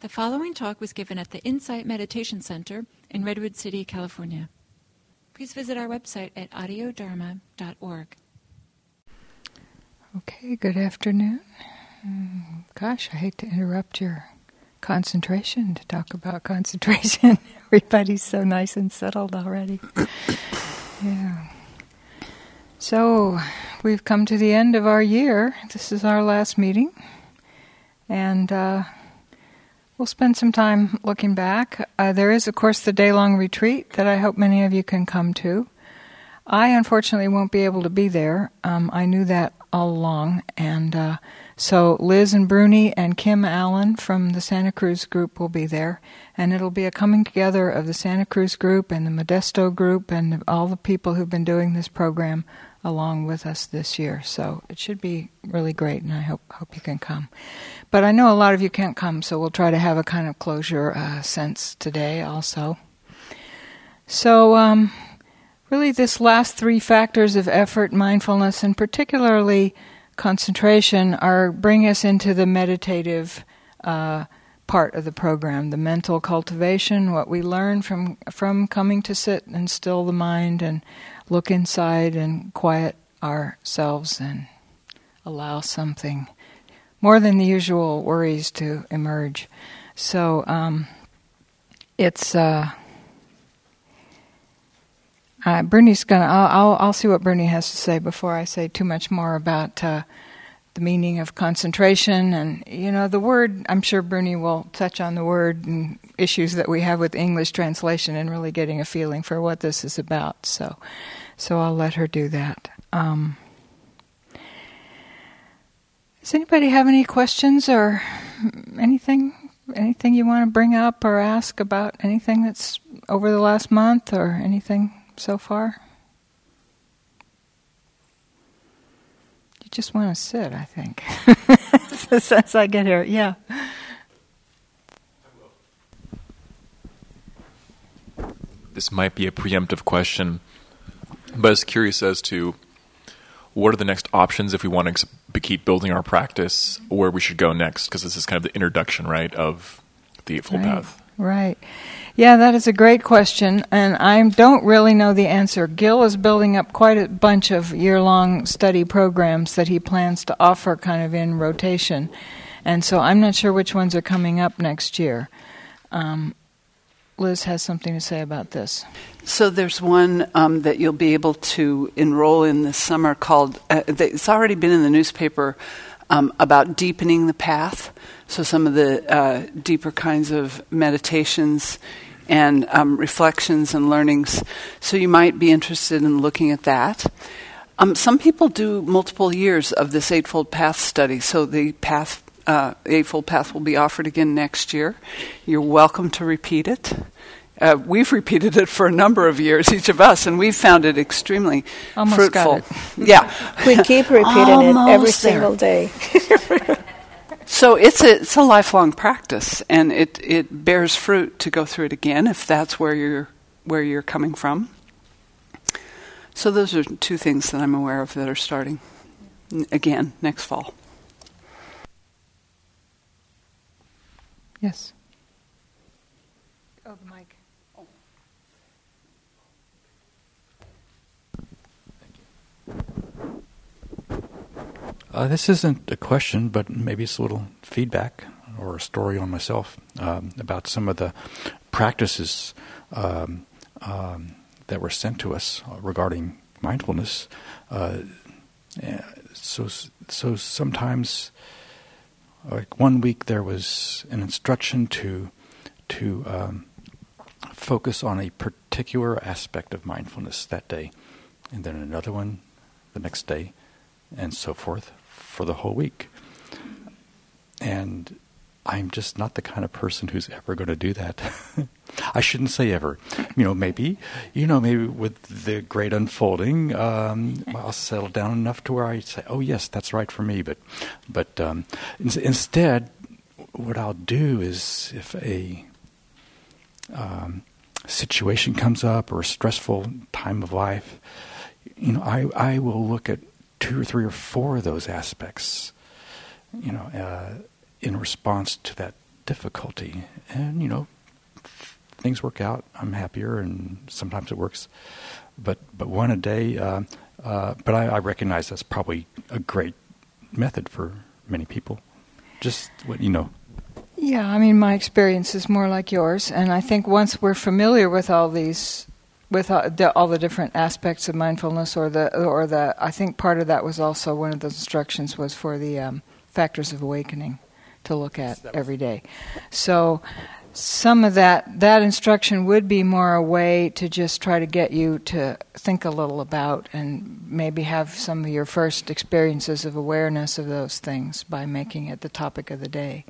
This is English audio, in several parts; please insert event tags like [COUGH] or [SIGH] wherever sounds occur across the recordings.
The following talk was given at the Insight Meditation Center in Redwood City, California. Please visit our website at audiodharma.org. Okay, good afternoon. Gosh, I hate to interrupt your concentration to talk about [LAUGHS] concentration. Everybody's so nice and settled already. yeah. So, we've come to the end of our year. This is our last meeting. And uh, we'll spend some time looking back. Uh, there is, of course, the day long retreat that I hope many of you can come to. I unfortunately won't be able to be there. Um, I knew that all along. And uh, so Liz and Bruni and Kim Allen from the Santa Cruz group will be there. And it'll be a coming together of the Santa Cruz group and the Modesto group and all the people who've been doing this program along with us this year. So it should be really great, and I hope hope you can come. But I know a lot of you can't come, so we'll try to have a kind of closure uh, sense today also. So, um, really, this last three factors of effort, mindfulness, and particularly concentration, are bring us into the meditative. Uh, part of the program, the mental cultivation, what we learn from from coming to sit and still the mind and look inside and quiet ourselves and allow something more than the usual worries to emerge. So um, it's. Uh, uh, Bruni's gonna. I'll, I'll, I'll see what Bruni has to say before I say too much more about uh, the meaning of concentration and you know the word. I'm sure Bernie will touch on the word and issues that we have with English translation and really getting a feeling for what this is about. So, so I'll let her do that. Um, does anybody have any questions or anything anything you want to bring up or ask about anything that's over the last month or anything so far? You just want to sit, I think. [LAUGHS] Since I get here, yeah. This might be a preemptive question, but I was curious as to what are the next options if we want to keep building our practice, where we should go next, because this is kind of the introduction, right, of the Eightfold right, Path. Right. Yeah, that is a great question, and I don't really know the answer. Gil is building up quite a bunch of year long study programs that he plans to offer kind of in rotation, and so I'm not sure which ones are coming up next year. Um, Liz has something to say about this. So there's one um, that you'll be able to enroll in this summer called. Uh, it's already been in the newspaper um, about deepening the path. So some of the uh, deeper kinds of meditations and um, reflections and learnings. So you might be interested in looking at that. Um, some people do multiple years of this Eightfold Path study. So the path uh, Eightfold Path will be offered again next year. You're welcome to repeat it. Uh, we've repeated it for a number of years, each of us, and we've found it extremely Almost fruitful. [LAUGHS] yeah, we keep repeating it every single day. [LAUGHS] so it's a it's a lifelong practice, and it it bears fruit to go through it again if that's where you're where you're coming from. So those are two things that I'm aware of that are starting again next fall. Yes. Oh, the mic. Oh. Thank Uh, this isn't a question, but maybe it's a little feedback or a story on myself um, about some of the practices um, um, that were sent to us regarding mindfulness. Uh, so, so sometimes, like one week, there was an instruction to to um, focus on a particular aspect of mindfulness that day, and then another one the next day, and so forth for the whole week. And I'm just not the kind of person who's ever going to do that. [LAUGHS] I shouldn't say ever. You know, maybe, you know, maybe with the great unfolding, um, I'll settle down enough to where I say, "Oh, yes, that's right for me." But, but um, in- instead, what I'll do is, if a um, situation comes up or a stressful time of life, you know, I I will look at two or three or four of those aspects, you know, uh, in response to that difficulty, and you know, things work out. I'm happier, and sometimes it works, but but one a day. Uh, uh, but I, I recognize that's probably a great method for many people. Just what you know. Yeah, I mean, my experience is more like yours, and I think once we're familiar with all these, with all the, all the different aspects of mindfulness, or the or the, I think part of that was also one of those instructions was for the um, factors of awakening to look at every day. So some of that that instruction would be more a way to just try to get you to think a little about and maybe have some of your first experiences of awareness of those things by making it the topic of the day.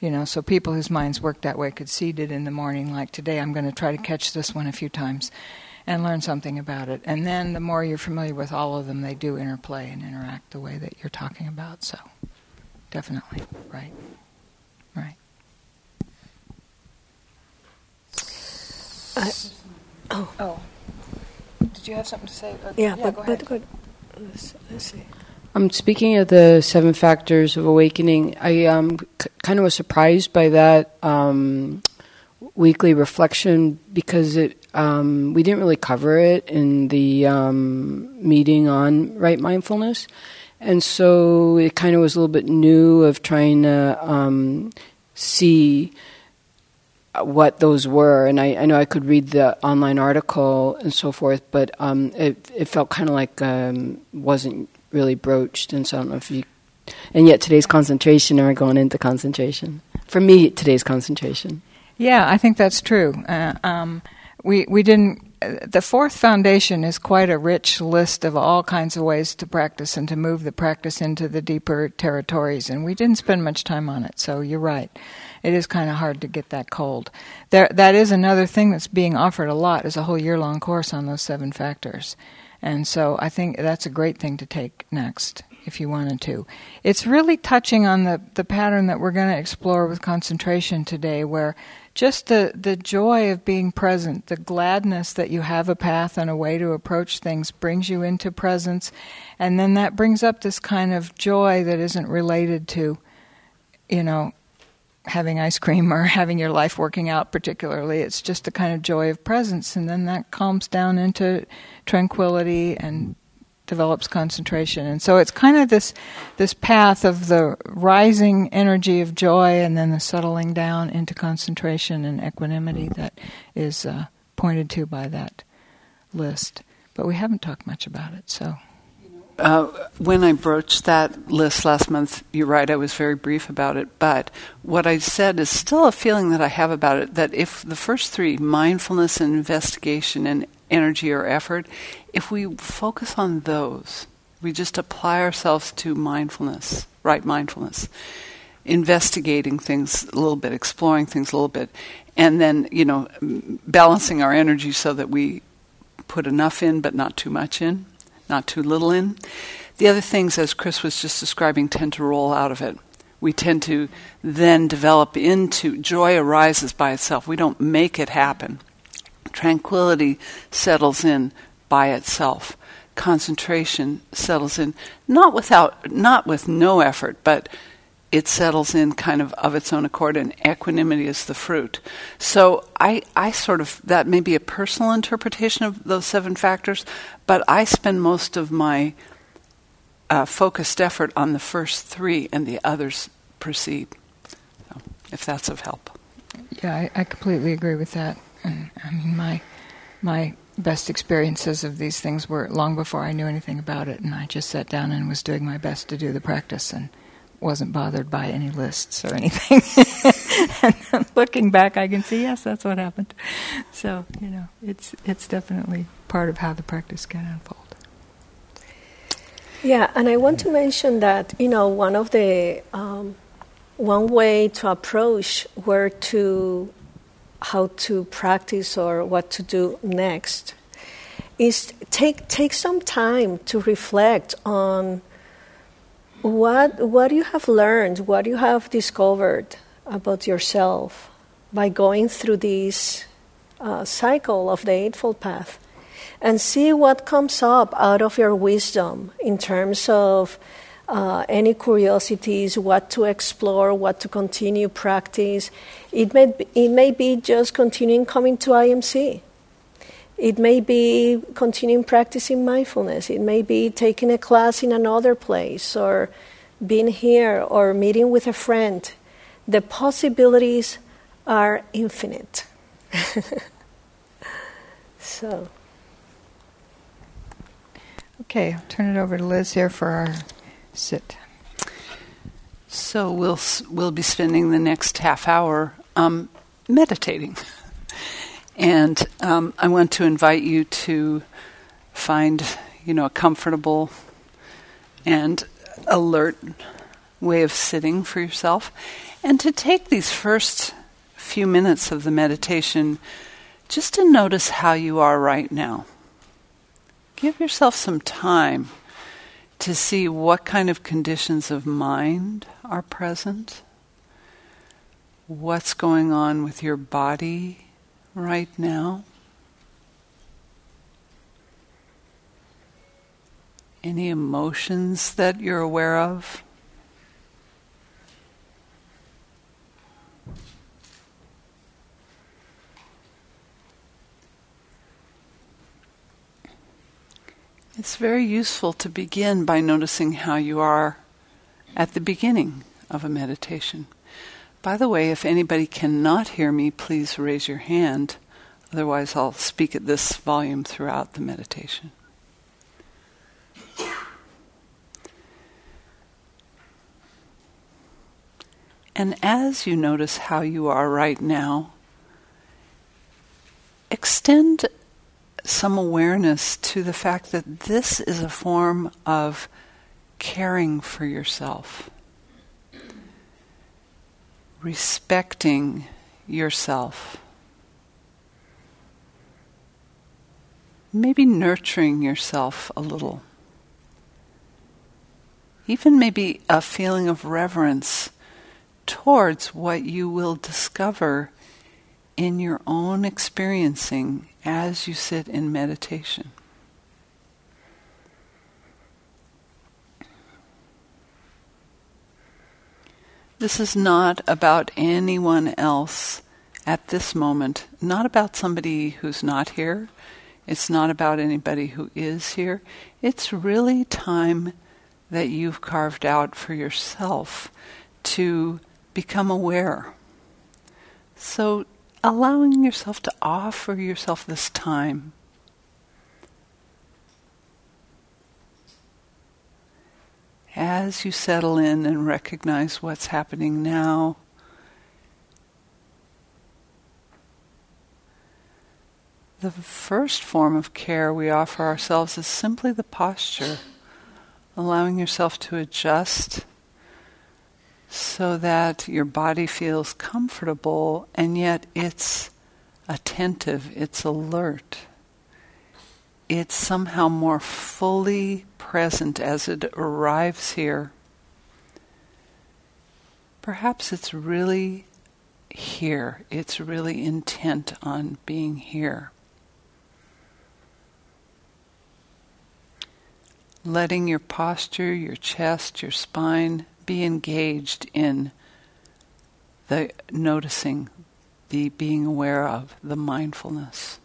You know so people whose minds work that way could seed it in the morning like today i'm going to try to catch this one a few times and learn something about it. And then the more you're familiar with all of them they do interplay and interact the way that you're talking about so definitely right right I, oh. Oh. Did you have something to say? Uh, Yeah, go but, ahead. but good. Let's, let's see. I'm um, speaking of the seven factors of awakening, I um, c- kind of was surprised by that um, weekly reflection because it um, we didn't really cover it in the um, meeting on right mindfulness, and so it kind of was a little bit new of trying to um, see what those were. And I, I know I could read the online article and so forth, but um, it, it felt kind of like um, wasn't really broached. And so I don't know if you. And yet today's concentration, and we're going into concentration. For me, today's concentration. Yeah, I think that's true. Uh, um, we we didn't. The fourth foundation is quite a rich list of all kinds of ways to practice and to move the practice into the deeper territories, and we didn't spend much time on it. So you're right. It is kind of hard to get that cold. There, that is another thing that's being offered a lot is a whole year long course on those seven factors, and so I think that's a great thing to take next if you wanted to. It's really touching on the, the pattern that we're going to explore with concentration today, where just the, the joy of being present, the gladness that you have a path and a way to approach things brings you into presence, and then that brings up this kind of joy that isn't related to, you know, having ice cream or [LAUGHS] having your life working out particularly. It's just the kind of joy of presence, and then that calms down into tranquility and develops concentration. And so it's kind of this this path of the rising energy of joy and then the settling down into concentration and equanimity that is uh, pointed to by that list. But we haven't talked much about it, so. Uh, when I broached that list last month, you're right, I was very brief about it. But what I said is still a feeling that I have about it that if the first three, mindfulness and investigation and energy or effort, if we focus on those, we just apply ourselves to mindfulness, right mindfulness, investigating things a little bit, exploring things a little bit, and then, you know, balancing our energy so that we put enough in but not too much in not too little in. The other things, as Chris was just describing, tend to roll out of it. We tend to then develop into joy arises by itself. We don't make it happen. Tranquility settles in by itself. Concentration settles in not without not with no effort, but it settles in kind of of its own accord and equanimity is the fruit. So I, I sort of that may be a personal interpretation of those seven factors, but I spend most of my uh, focused effort on the first three and the others proceed. So, if that's of help. Yeah, I, I completely agree with that. And I mean, my my best experiences of these things were long before I knew anything about it, and I just sat down and was doing my best to do the practice and wasn't bothered by any lists or anything. [LAUGHS] and looking back, I can see yes, that's what happened. So you know, it's it's definitely part of how the practice can unfold. Yeah, and I want to mention that you know one of the um, one way to approach where to how to practice or what to do next. Is take take some time to reflect on what what you have learned, what you have discovered about yourself by going through this uh, cycle of the Eightfold Path and see what comes up out of your wisdom in terms of uh, any curiosities, what to explore, what to continue practice. It may be, it may be just continuing coming to IMC. It may be continuing practicing mindfulness. It may be taking a class in another place or being here or meeting with a friend. The possibilities are infinite. [LAUGHS] so. Okay, I'll turn it over to Liz here for our sit. So we'll we'll be spending the next half hour um, meditating, [LAUGHS] and um, I want to invite you to find you know a comfortable and alert way of sitting for yourself, and to take these first few minutes of the meditation just to notice how you are right now. Give yourself some time to see what kind of conditions of mind are present, what's going on with your body right now. Any emotions that you're aware of? It's very useful to begin by noticing how you are at the beginning of a meditation. By the way, if anybody cannot hear me, please raise your hand. Otherwise, I'll speak at this volume throughout the meditation. And as you notice how you are right now, extend some awareness to the fact that this is a form of caring for yourself, respecting yourself, maybe nurturing yourself a little, even maybe a feeling of reverence towards what you will discover in your own experiencing as you sit in meditation. This is not about anyone else at this moment, not about somebody who's not here. It's not about anybody who is here. It's really time that you've carved out for yourself to become aware. So allowing yourself to offer yourself this time. As you settle in and recognize what's happening now, the first form of care we offer ourselves is simply the posture, allowing yourself to adjust so that your body feels comfortable and yet it's attentive, it's alert. It's somehow more fully present as it arrives here. Perhaps it's really here, it's really intent on being here. Letting your posture, your chest, your spine be engaged in the noticing, the being aware of, the mindfulness.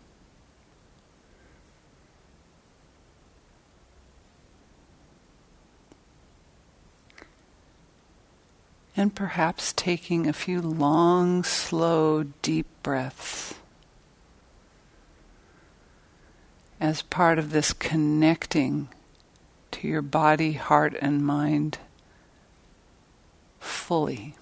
And perhaps taking a few long, slow, deep breaths as part of this connecting to your body, heart, and mind fully.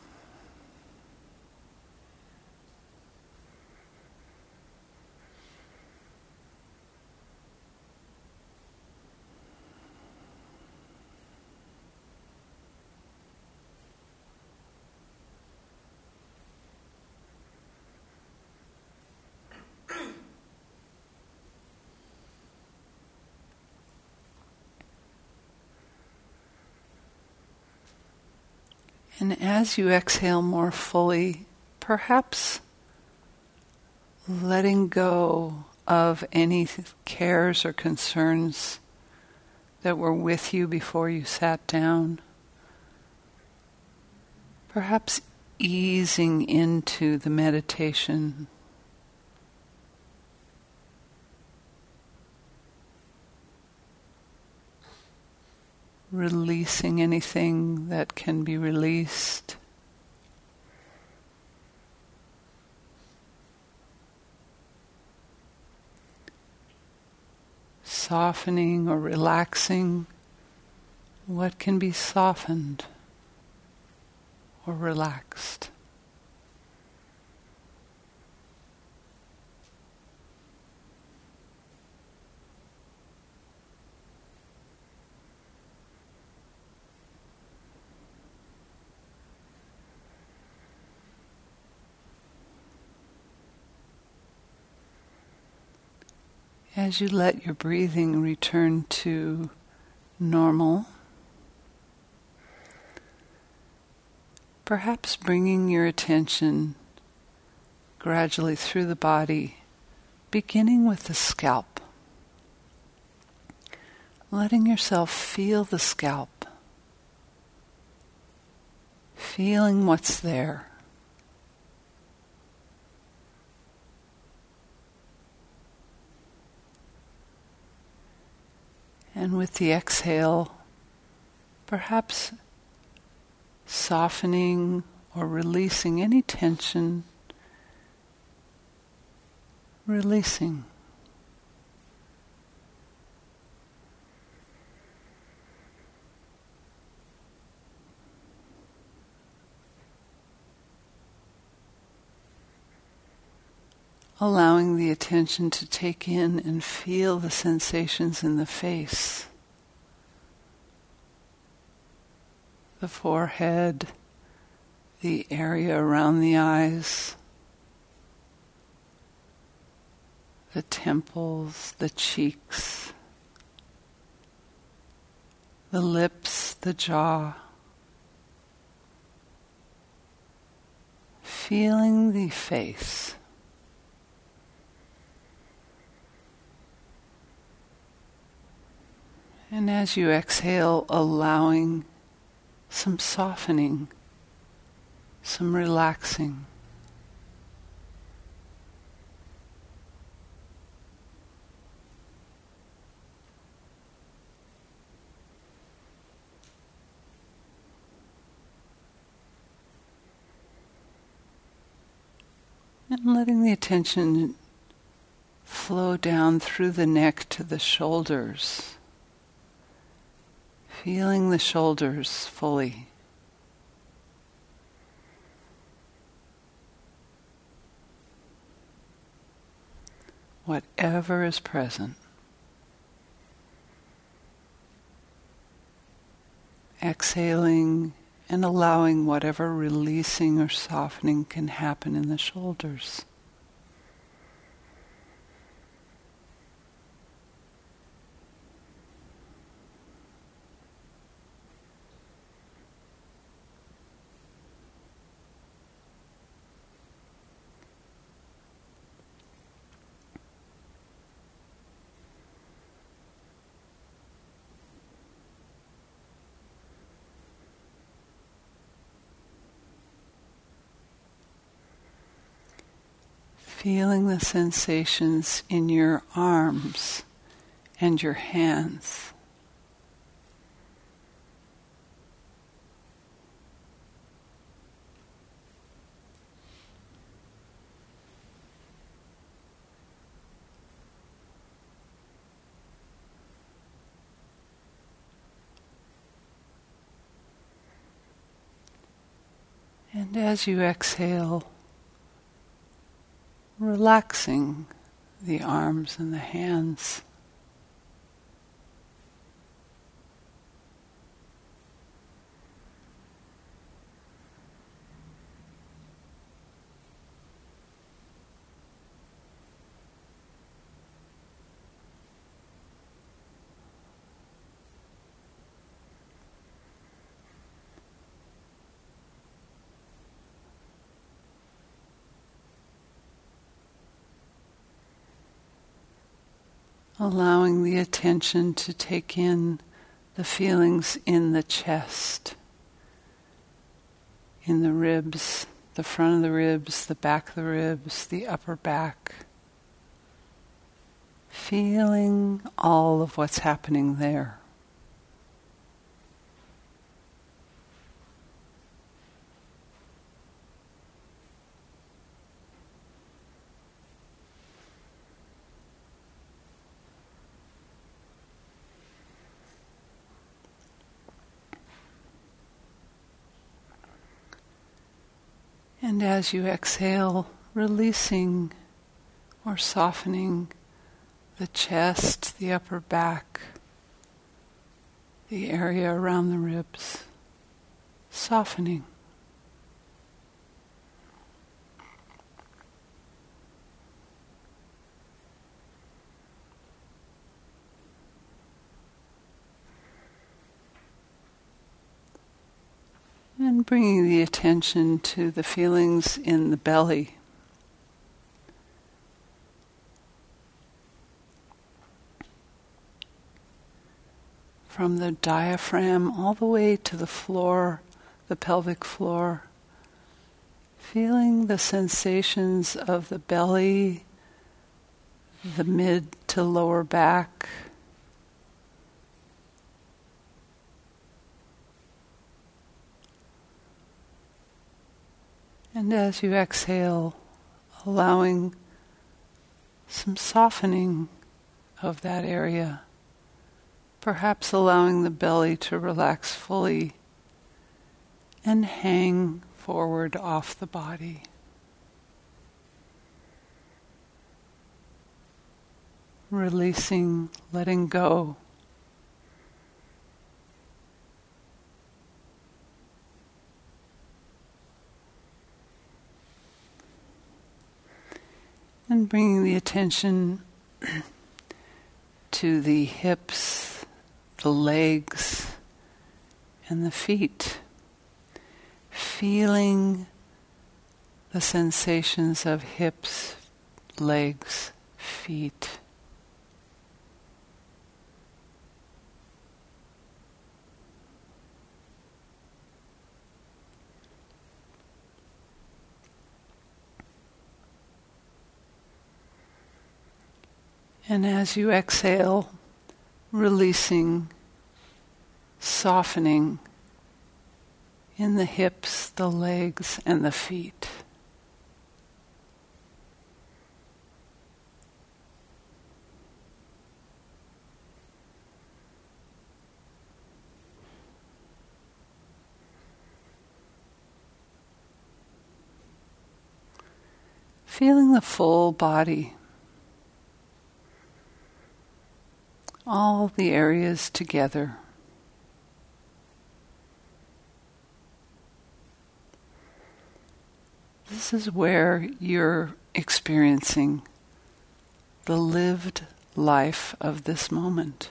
as you exhale more fully, perhaps letting go of any cares or concerns that were with you before you sat down. Perhaps easing into the meditation Releasing anything that can be released. Softening or relaxing what can be softened or relaxed. As you let your breathing return to normal, perhaps bringing your attention gradually through the body, beginning with the scalp. Letting yourself feel the scalp, feeling what's there. And with the exhale, perhaps softening or releasing any tension, releasing. Allowing the attention to take in and feel the sensations in the face. the forehead, the area around the eyes, the temples, the cheeks, the lips, the jaw. Feeling the face. And as you exhale, allowing some softening, some relaxing. And letting the attention flow down through the neck to the shoulders. Feeling the shoulders fully. Whatever is present. Exhaling and allowing whatever releasing or softening can happen in the shoulders. Feeling the sensations in your arms and your hands. And as you exhale, relaxing the arms and the hands. Allowing the attention to take in the feelings in the chest, in the ribs, the front of the ribs, the back of the ribs, the upper back. Feeling all of what's happening there. And as you exhale, releasing or softening the chest, the upper back, the area around the ribs, softening. And bringing the attention to the feelings in the belly. From the diaphragm all the way to the floor, the pelvic floor. Feeling the sensations of the belly, the mid to lower back. And as you exhale, allowing some softening of that area, perhaps allowing the belly to relax fully and hang forward off the body. Releasing, letting go. And bringing the attention [CLEARS THROAT] to the hips, the legs, and the feet. Feeling the sensations of hips, legs, feet. And as you exhale, releasing, softening in the hips, the legs, and the feet. Feeling the full body. All the areas together. This is where you're experiencing the lived life of this moment.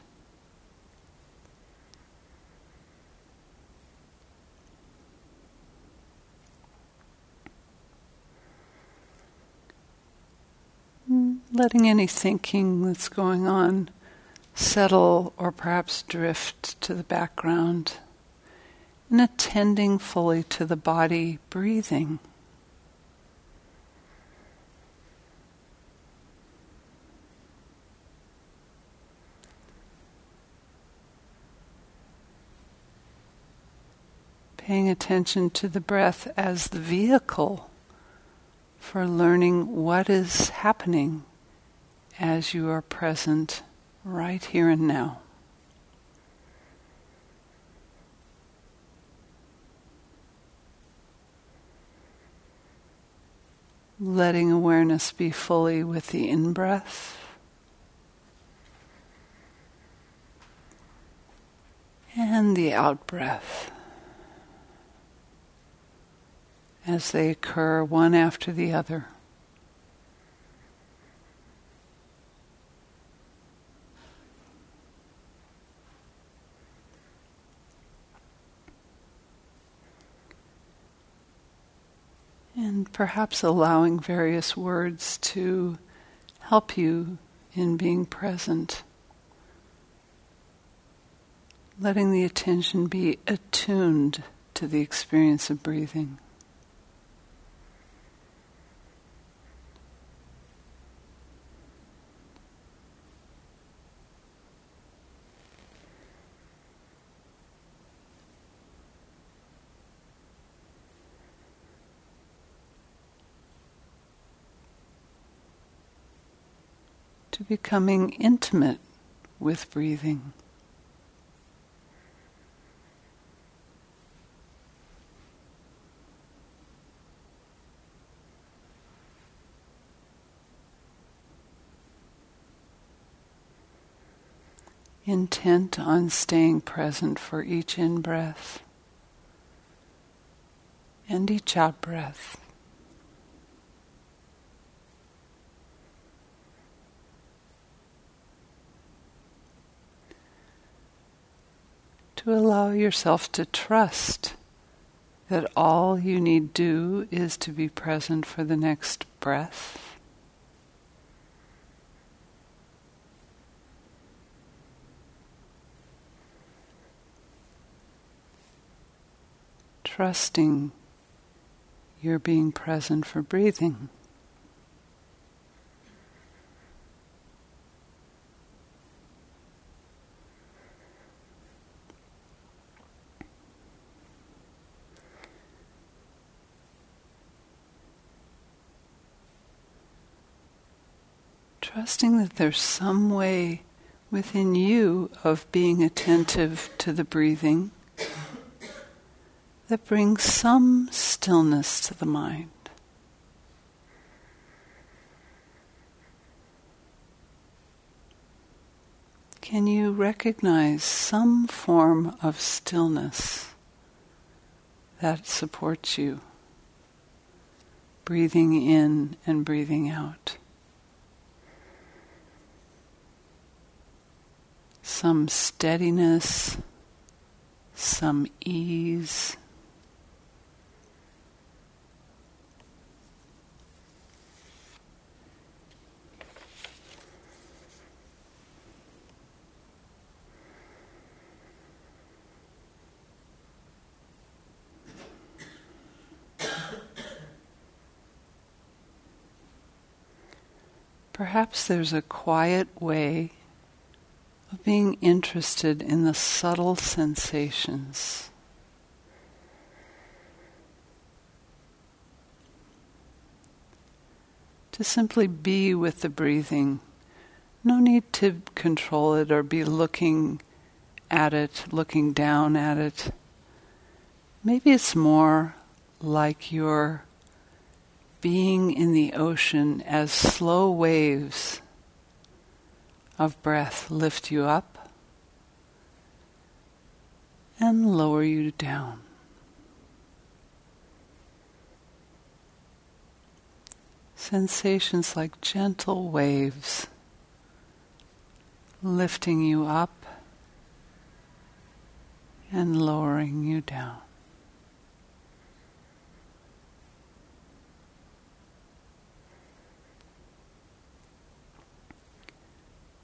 Letting any thinking that's going on settle or perhaps drift to the background and attending fully to the body breathing. Paying attention to the breath as the vehicle for learning what is happening as you are present right here and now. Letting awareness be fully with the in breath. And the out breath as they occur one after the other. And perhaps allowing various words to help you in being present. Letting the attention be attuned to the experience of breathing. Becoming intimate with breathing. Intent on staying present for each in breath and each out breath. To allow yourself to trust that all you need do is to be present for the next breath. Trusting you're being present for breathing. Trusting that there's some way within you of being attentive to the breathing that brings some stillness to the mind. Can you recognize some form of stillness that supports you, breathing in and breathing out? Some steadiness, some ease. Perhaps there's a quiet way being interested in the subtle sensations. To simply be with the breathing. No need to control it or be looking at it, looking down at it. Maybe it's more like you're being in the ocean as slow waves of breath lift you up and lower you down. Sensations like gentle waves lifting you up and lowering you down.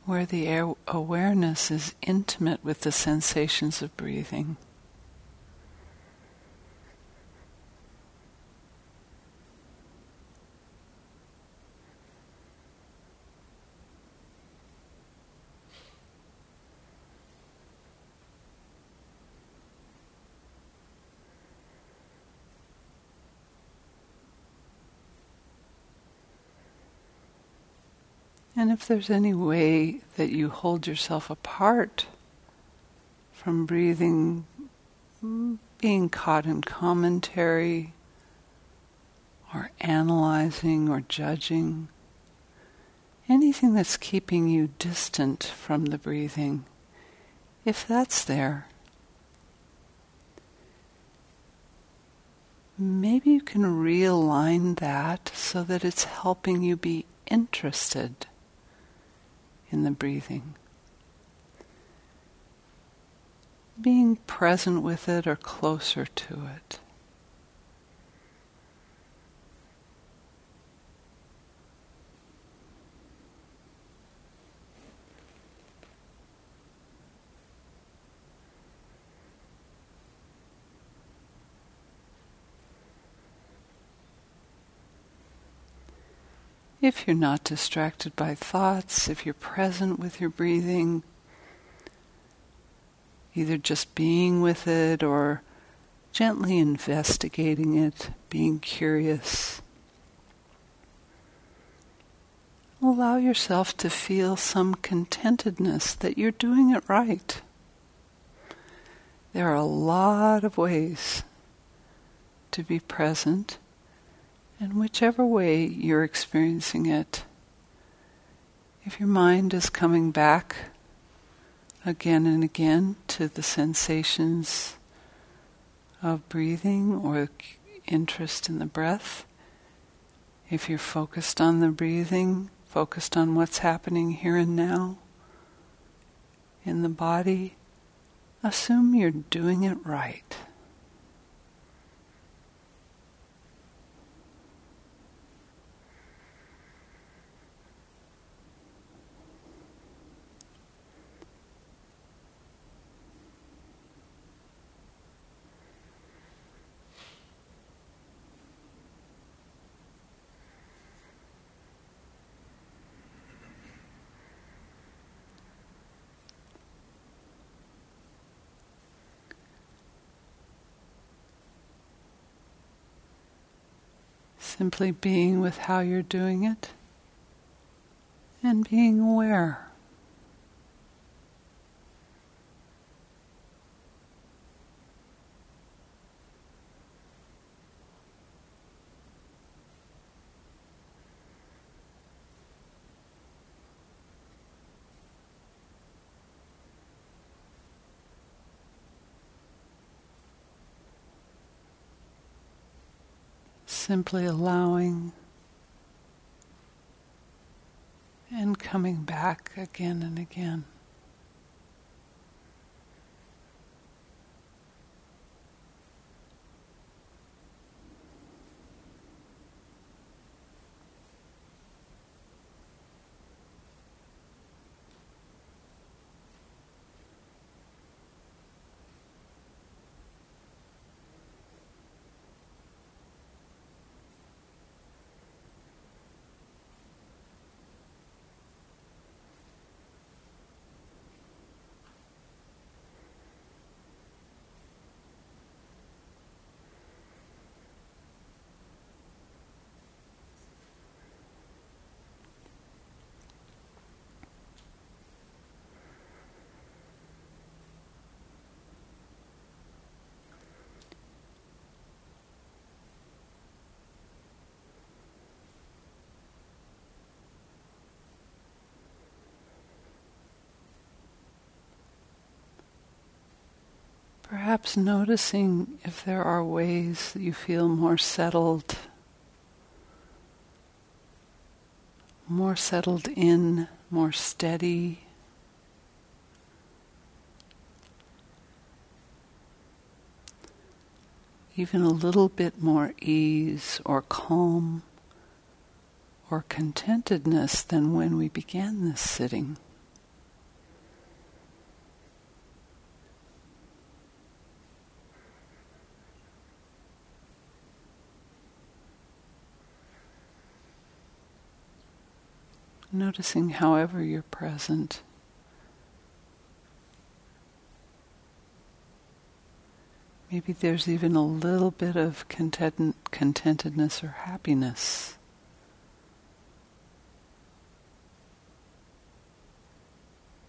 Where the awareness is intimate with the sensations of breathing. And if there's any way that you hold yourself apart from breathing, being caught in commentary or analyzing or judging, anything that's keeping you distant from the breathing, if that's there, maybe you can realign that so that it's helping you be interested in the breathing. Being present with it or closer to it. If you're not distracted by thoughts, if you're present with your breathing, either just being with it or gently investigating it, being curious. Allow yourself to feel some contentedness that you're doing it right. There are a lot of ways to be present, and whichever way you're experiencing it, if your mind is coming back again and again to the sensations of breathing or interest in the breath, if you're focused on the breathing, focused on what's happening here and now in the body, assume you're doing it right. Simply being with how you're doing it and being aware. Simply allowing and coming back again and again. Perhaps noticing if there are ways that you feel more settled, more settled in, more steady. Even a little bit more ease or calm or contentedness than when we began this sitting. Noticing however you're present. Maybe there's even a little bit of content- contentedness or happiness.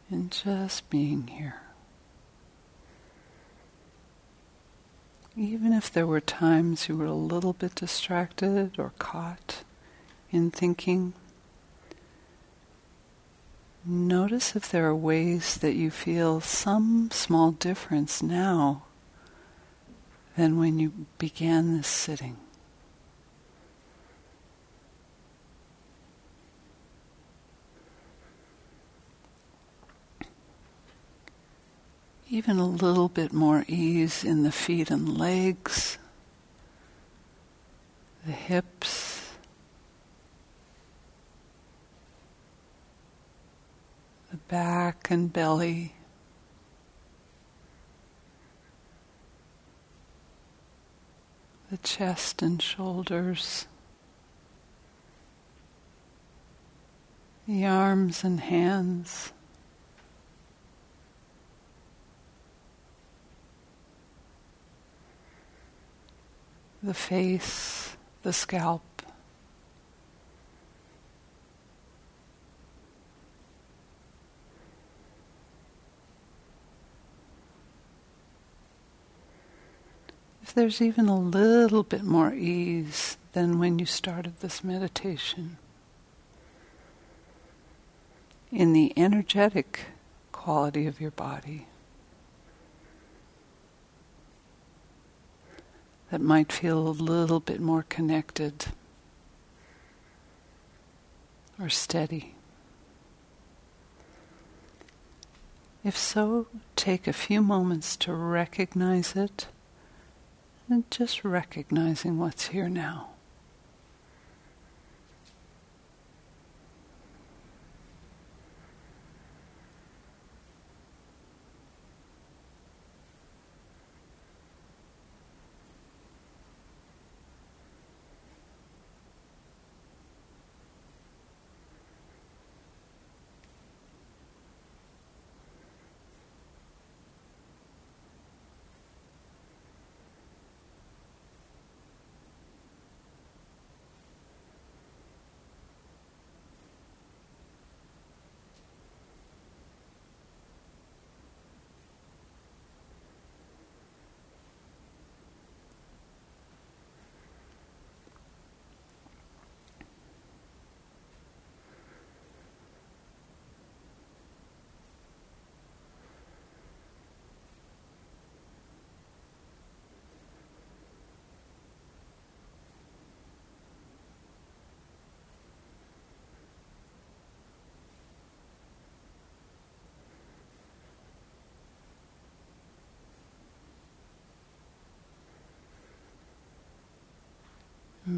In just being here. Even if there were times you were a little bit distracted or caught in thinking. Notice if there are ways that you feel some small difference now than when you began this sitting. Even a little bit more ease in the feet and legs, the hips. the back and belly. The chest and shoulders. the arms and hands. The face, the scalp. There's even a little bit more ease than when you started this meditation, in the energetic quality of your body that might feel a little bit more connected or steady. If so, take a few moments to recognize it and just recognizing what's here now.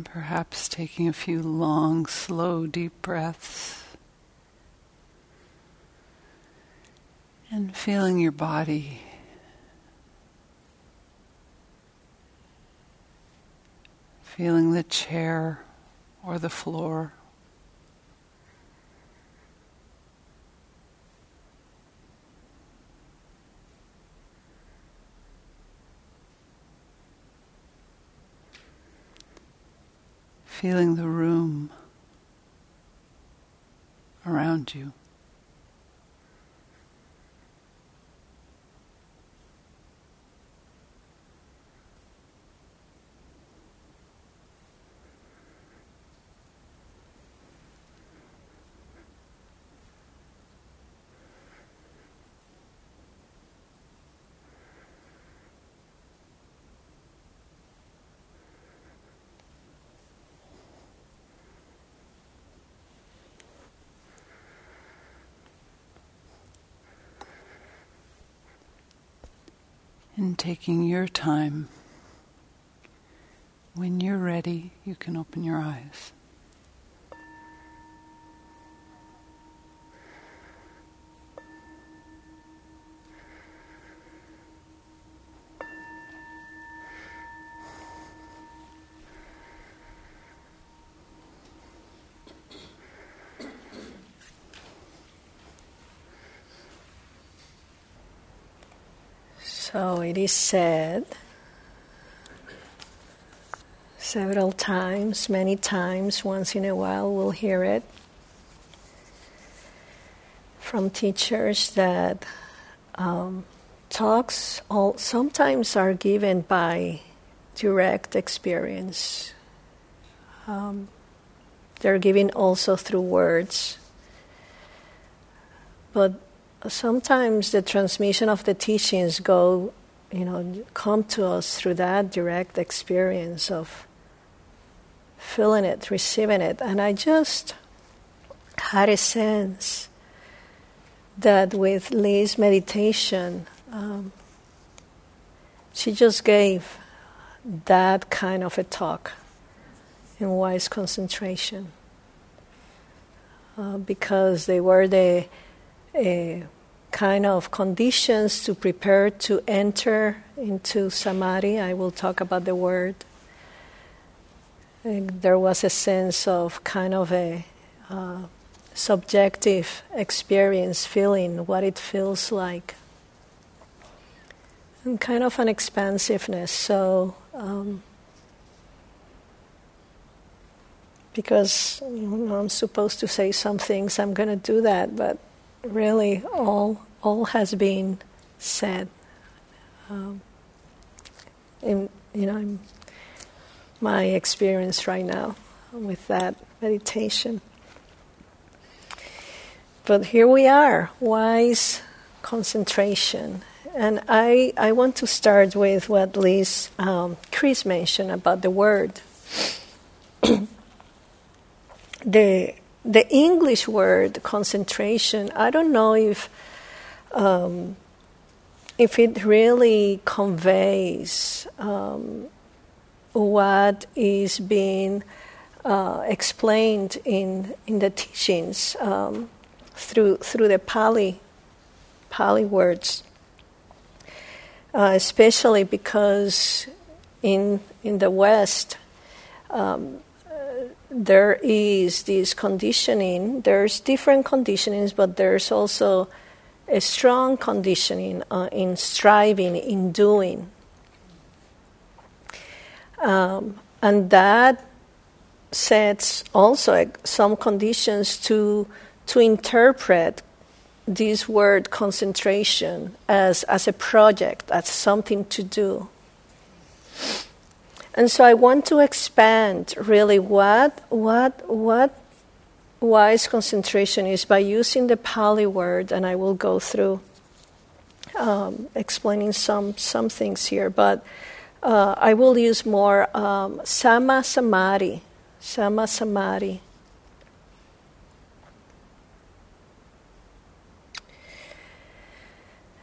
And perhaps taking a few long, slow, deep breaths. And feeling your body feeling the chair or the floor. Feeling the room around you. And taking your time. When you're ready, you can open your eyes. Is said several times, many times, once in a while we'll hear it from teachers that um, talks all, sometimes are given by direct experience. Um, they're given also through words. But sometimes the transmission of the teachings go, you know, come to us through that direct experience of feeling it, receiving it. And I just had a sense that with Liz's meditation, um, she just gave that kind of a talk in wise concentration uh, because they were the a kind of conditions to prepare to enter into samadhi. I will talk about the word. There was a sense of kind of a uh, subjective experience, feeling what it feels like, and kind of an expansiveness. So, um, because you know, I'm supposed to say some things, I'm going to do that, but really, all all has been said. Um, in you know, my experience right now with that meditation. But here we are, wise concentration. And I, I want to start with what Liz um, Chris mentioned about the word. [CLEARS THROAT] the, the English word concentration, I don't know if, um, if it really conveys um, what is being uh, explained in, in the teachings um, through, through the Pali, Pali words, uh, especially because in, in the West, um, there is this conditioning, there's different conditionings, but there's also a strong conditioning uh, in striving, in doing. Um, and that sets also some conditions to to interpret this word concentration as as a project, as something to do. And so I want to expand really what what what wise concentration is by using the Pali word, and I will go through um, explaining some some things here, but uh, I will use more um, sama samadhi, sama samadhi.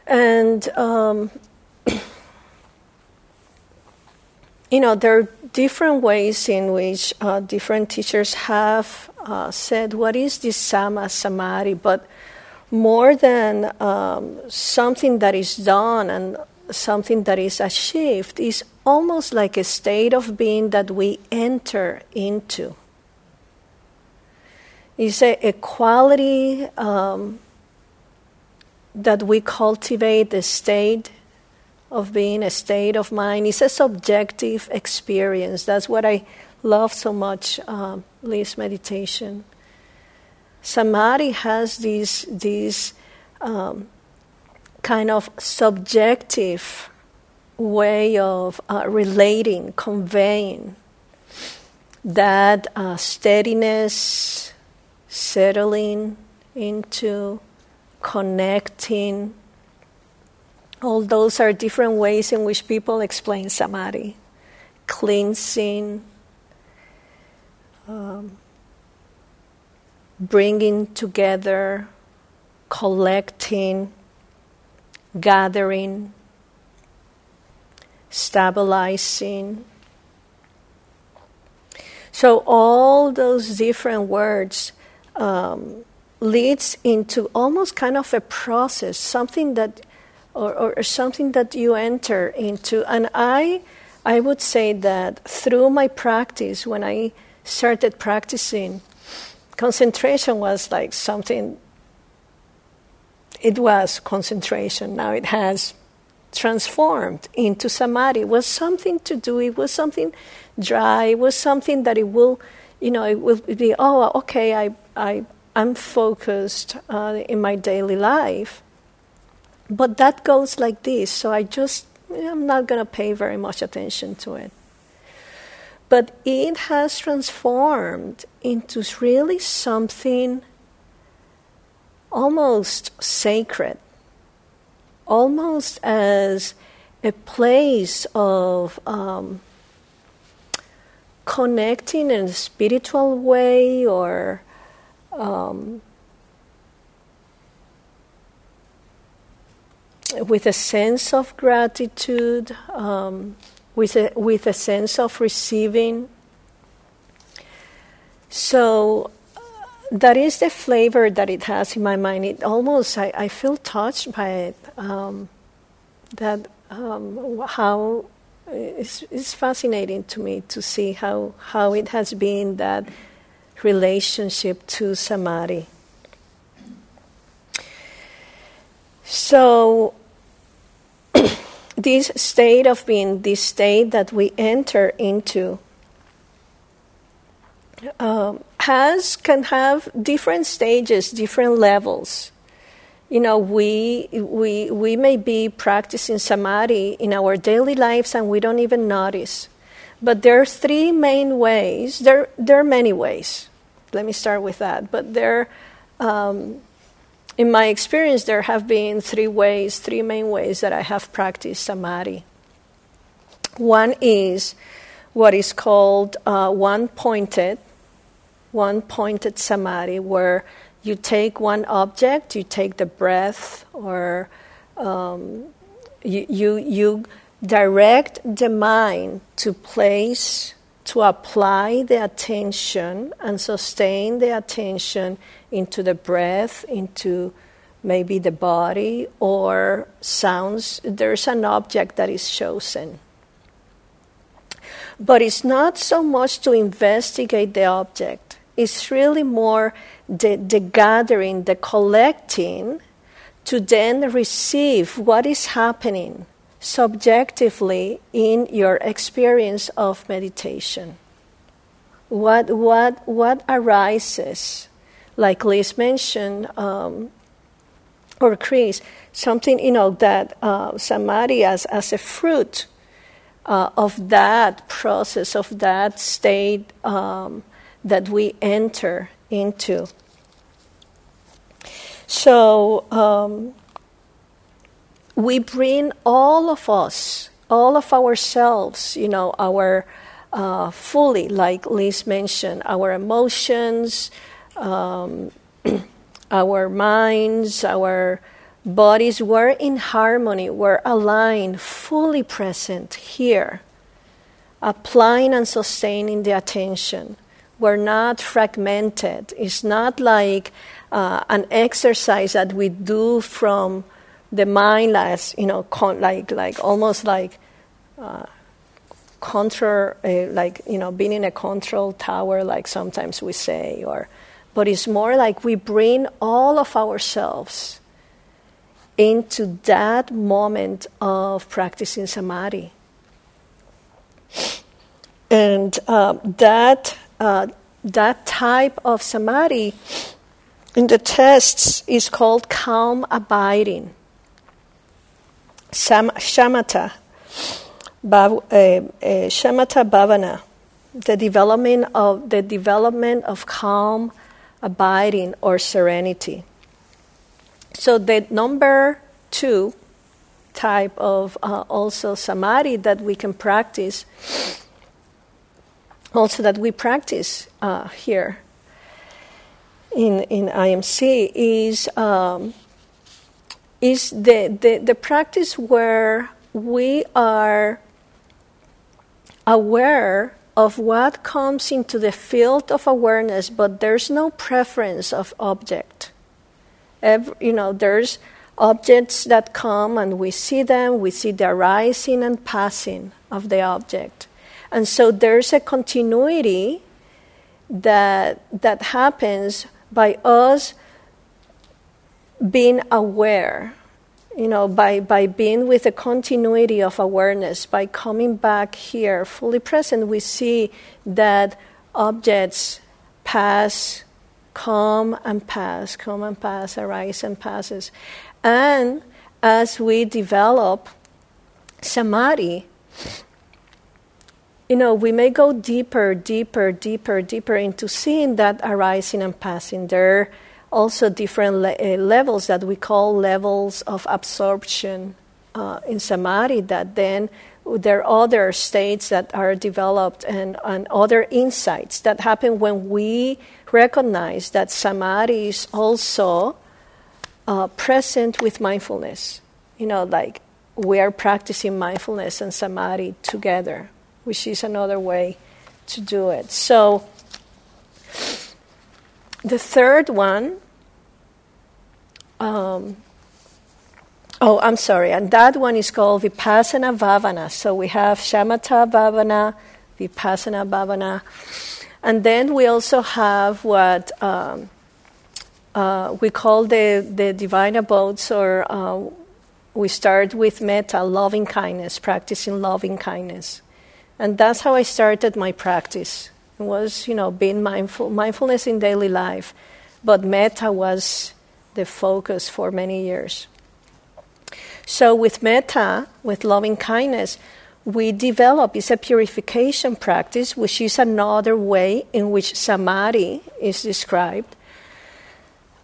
And um, you know, there are different ways in which uh, different teachers have uh, said what is this sama samadhi, but more than um, something that is done and something that is achieved, is almost like a state of being that we enter into. It's a, a quality um, that we cultivate, a state of being, a state of mind. It's a subjective experience. That's what I love so much, um, Liz meditation. Samadhi has these, these um, kind of subjective way of uh, relating, conveying that uh, steadiness, settling into, connecting. All those are different ways in which people explain samadhi. Cleansing, um, bringing together, collecting, gathering, stabilizing. So all those different words um, leads into almost kind of a process, something that, or, or something that you enter into. And I, I would say that through my practice, when I started practicing, concentration was like something. It was concentration. Now it has transformed into samadhi. It was something to do. It was something dry. It was something that it will, you know, it will be. Oh, okay. I, I, I'm focused uh, in my daily life. But that goes like this, so I just, I'm not going to pay very much attention to it. But it has transformed into really something almost sacred, almost as a place of um, connecting in a spiritual way or um, with a sense of gratitude, um, with, a, with a sense of receiving. So uh, that is the flavor that it has in my mind. It almost, I, I feel touched by it. Um, that um, how uh, it's, it's fascinating to me to see how, how it has been that relationship to samadhi. So [COUGHS] this state of being, this state that we enter into, um, has can have different stages, different levels. You know, we we we may be practicing samadhi in our daily lives and we don't even notice. But there are three main ways. There there are many ways. Let me start with that. But there, um, in my experience, there have been three ways, three main ways that I have practiced samadhi. One is what is called uh, one pointed one pointed samadhi where you take one object, you take the breath, or um, you, you, you direct the mind to place, to apply the attention and sustain the attention into the breath, into maybe the body or sounds. There's an object that is chosen. But it's not so much to investigate the object it's really more the, the gathering, the collecting to then receive what is happening subjectively in your experience of meditation. What, what, what arises, like Liz mentioned, um, or Chris, something, you know, that uh, samadhi as, as a fruit uh, of that process, of that state um, that we enter into. So um, we bring all of us, all of ourselves, you know, our uh, fully, like Liz mentioned, our emotions, um, [CLEARS THROAT] our minds, our bodies were in harmony, were aligned, fully present here, applying and sustaining the attention we're not fragmented. It's not like uh, an exercise that we do from the mind as you know, con- like like almost like uh, control, uh, like you know, being in a control tower, like sometimes we say, or but it's more like we bring all of ourselves into that moment of practicing samadhi. And uh, that uh, that type of samadhi in the tests is called calm abiding. Shamatha, bav, uh, uh, shamatha bhavana, the development of the development of calm abiding or serenity. So the number two type of uh, also samadhi that we can practice also that we practice uh, here in, in IMC is, um, is the, the, the practice where we are aware of what comes into the field of awareness, but there's no preference of object. Every, you know, there's objects that come and we see them, we see the arising and passing of the object. And so there's a continuity that, that happens by us being aware, you know, by, by being with a continuity of awareness, by coming back here fully present, we see that objects pass, come and pass, come and pass, arise and passes. And as we develop samadhi, you know, we may go deeper, deeper, deeper, deeper into seeing that arising and passing. There also different le- uh, levels that we call levels of absorption uh, in samadhi that then there are other states that are developed and, and other insights that happen when we recognize that samadhi is also uh, present with mindfulness. You know, like we are practicing mindfulness and samadhi together which is another way to do it. So, the third one, um, oh, I'm sorry, and that one is called Vipassana Bhavana. So, we have Shamatha Bhavana, Vipassana Bhavana, and then we also have what um, uh, we call the, the divine abodes, or uh, we start with metta, loving kindness, practicing loving kindness. And that's how I started my practice. Was, you know, being mindful, mindfulness in daily life. But metta was the focus for many years. So with metta, with loving kindness, we develop is a purification practice, which is another way in which samadhi is described.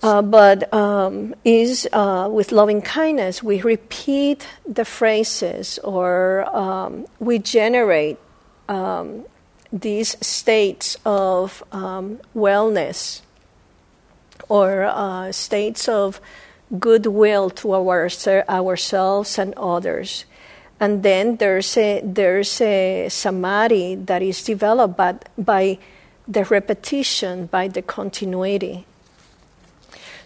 Uh, but um, is uh, with loving kindness, we repeat the phrases or um, we generate um, these states of um, wellness or uh, states of goodwill to our, ourselves and others. And then there's a, there's a samadhi that is developed by, by the repetition, by the continuity.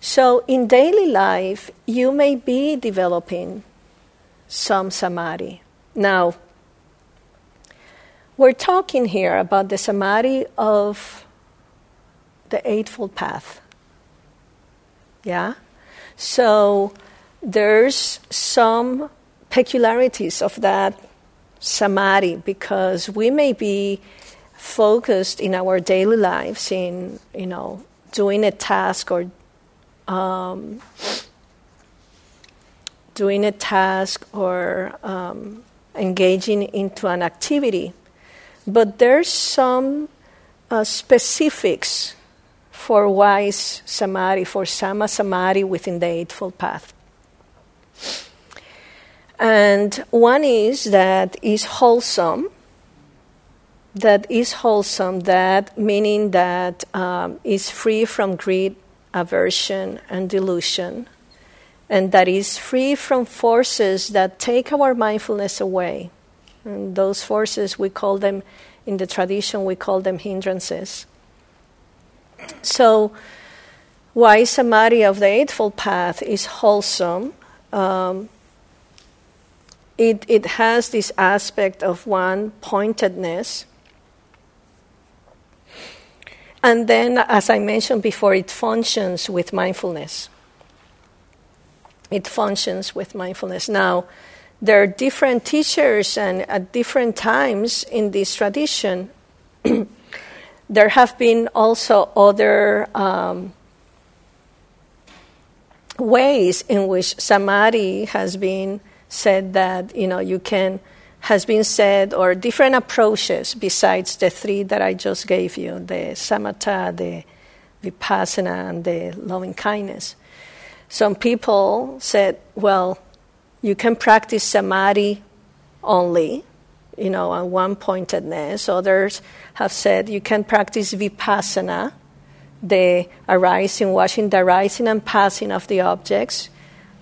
So in daily life, you may be developing some samadhi. Now, we're talking here about the samadhi of the Eightfold Path. Yeah? So there's some peculiarities of that samadhi because we may be focused in our daily lives in, you know, doing a task or um, doing a task or um, engaging into an activity. But there's some uh, specifics for wise samadhi, for sama samadhi within the Eightfold Path. And one is that is wholesome, that is wholesome, that meaning that um, is free from greed, aversion, and delusion, and that is free from forces that take our mindfulness away. And those forces, we call them, in the tradition, we call them hindrances. So, why samadhi of the Eightfold Path is wholesome. Um, it, it has this aspect of one pointedness and then, as I mentioned before, it functions with mindfulness. It functions with mindfulness. Now, there are different teachers, and at different times in this tradition, [CLEARS THROAT] there have been also other um, ways in which samadhi has been said that you know you can has been said, or different approaches besides the three that I just gave you the samatha, the vipassana, and the loving kindness. Some people said, well, you can practice samadhi only, you know, on one pointedness. Others have said you can practice vipassana, the arising, watching the arising and passing of the objects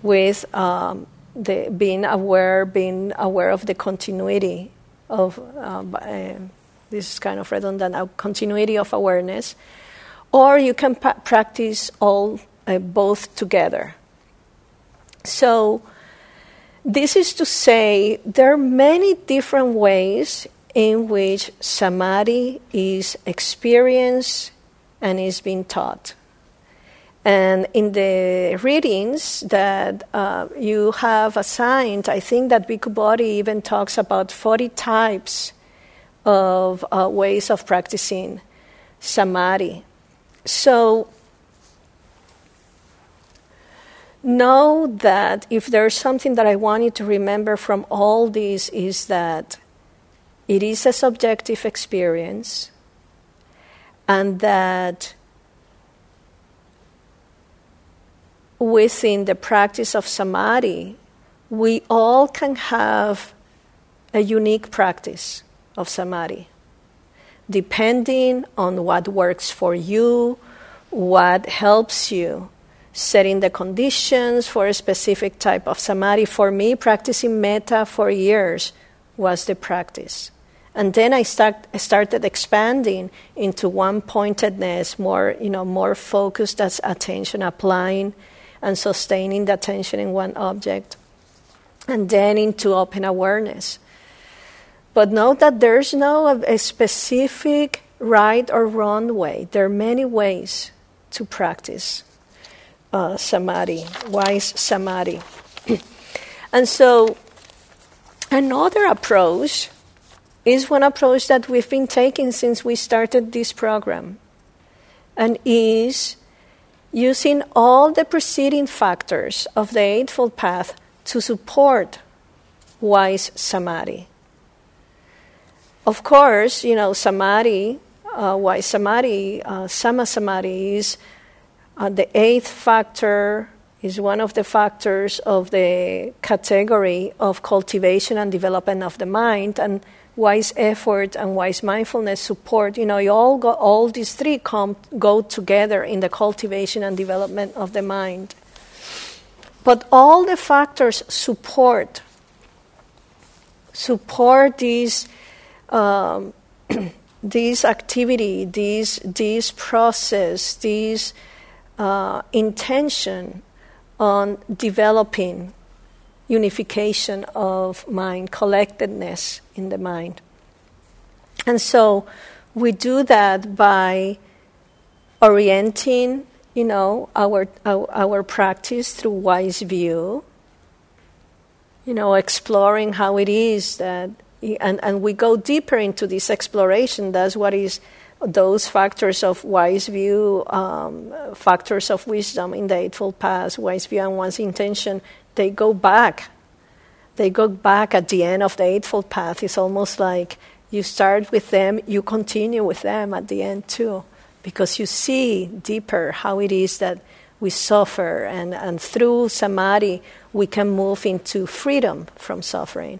with um, the being aware, being aware of the continuity of uh, uh, this is kind of redundant, a continuity of awareness, or you can pa- practice all uh, both together. So, this is to say, there are many different ways in which samadhi is experienced and is being taught. And in the readings that uh, you have assigned, I think that Bhikkhu Bodhi even talks about 40 types of uh, ways of practicing samadhi. So, know that if there's something that I want you to remember from all these is that it is a subjective experience and that within the practice of samadhi, we all can have a unique practice of samadhi, depending on what works for you, what helps you, setting the conditions for a specific type of samadhi. For me, practicing metta for years was the practice. And then I start, started expanding into one pointedness, more, you know, more focused as attention, applying and sustaining the attention in one object, and then into open awareness. But note that there's no uh, a specific right or wrong way. There are many ways to practice. Uh, samadhi, wise samadhi. [CLEARS THROAT] and so, another approach is one approach that we've been taking since we started this program, and is using all the preceding factors of the Eightfold Path to support wise samadhi. Of course, you know, samadhi, uh, wise samadhi, uh, sama samadhi is uh, the eighth factor, is one of the factors of the category of cultivation and development of the mind. And wise effort and wise mindfulness support, you know, you all, go, all these three come, go together in the cultivation and development of the mind. But all the factors support support these um, [CLEARS THROAT] this activity, this this process, this uh, intention on developing unification of mind, collectedness in the mind. And so we do that by orienting, you know, our, our, our practice through wise view, you know, exploring how it is that, and, and we go deeper into this exploration. That's what is those factors of wise view, um, factors of wisdom in the Eightfold Path, wise view and one's intention, they go back. They go back at the end of the Eightfold Path. It's almost like you start with them, you continue with them at the end too, because you see deeper how it is that we suffer, and, and through samadhi, we can move into freedom from suffering.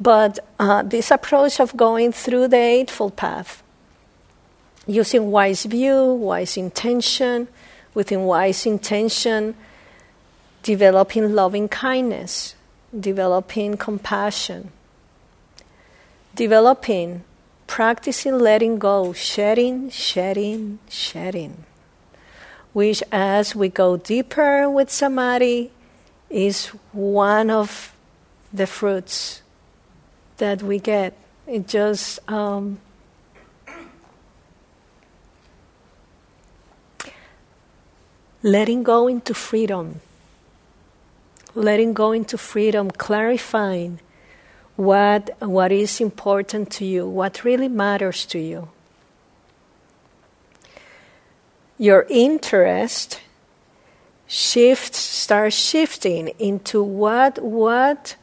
But uh, this approach of going through the Eightfold Path, using wise view, wise intention, within wise intention, developing loving kindness, developing compassion, developing, practicing letting go, shedding, shedding, shedding, which as we go deeper with samadhi is one of the fruits that we get. It just um, letting go into freedom, letting go into freedom, clarifying what, what is important to you, what really matters to you. Your interest shifts, starts shifting into what, what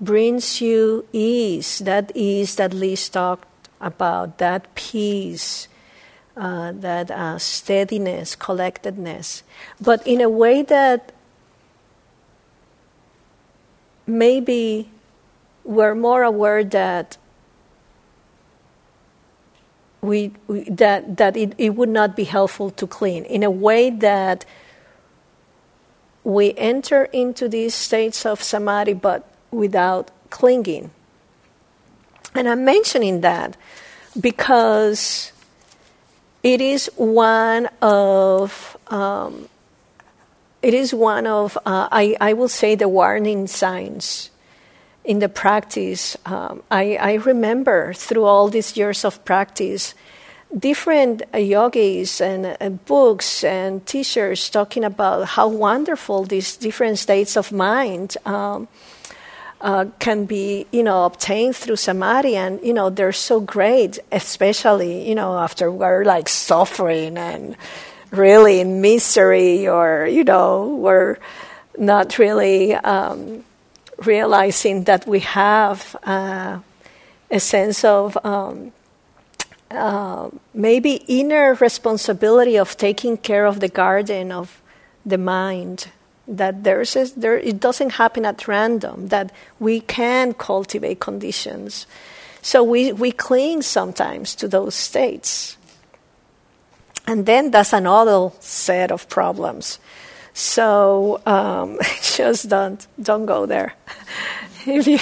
brings you ease, that ease that Liz talked about, that peace, uh, that uh, steadiness, collectedness, but in a way that maybe we're more aware that we, we, that that it, it would not be helpful to clean in a way that we enter into these states of samadhi but without clinging. And I'm mentioning that because it is one of um, it is one of uh, I, I will say the warning signs in the practice. Um, I, I remember through all these years of practice different yogis and books and teachers talking about how wonderful these different states of mind um, uh, can be, you know, obtained through samadhi, and you know they're so great, especially you know after we're like suffering and really in misery, or you know we're not really um, realizing that we have uh, a sense of um, uh, maybe inner responsibility of taking care of the garden of the mind that there's a, there it doesn't happen at random that we can cultivate conditions. So we, we cling sometimes to those states. And then that's another set of problems. So um, [LAUGHS] just don't don't go there. [LAUGHS] If you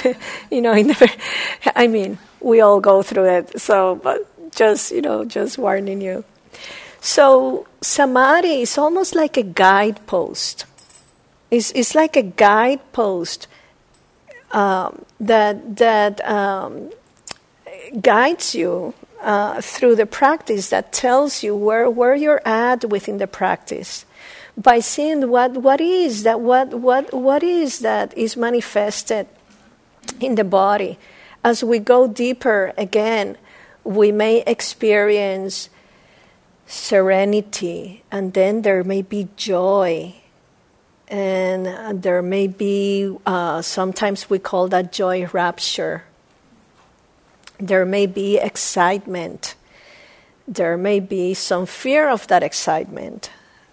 you know the, i mean we all go through it so but just you know just warning you. So samadhi is almost like a guidepost it's, it's like a guidepost um, that that um, guides you uh, through the practice that tells you where, where you're at within the practice. by seeing what, what is that what, what, what is that is manifested in the body. As we go deeper again, we may experience serenity, and then there may be joy, and there may be, uh, sometimes we call that joy rapture. There may be excitement. There may be some fear of that excitement.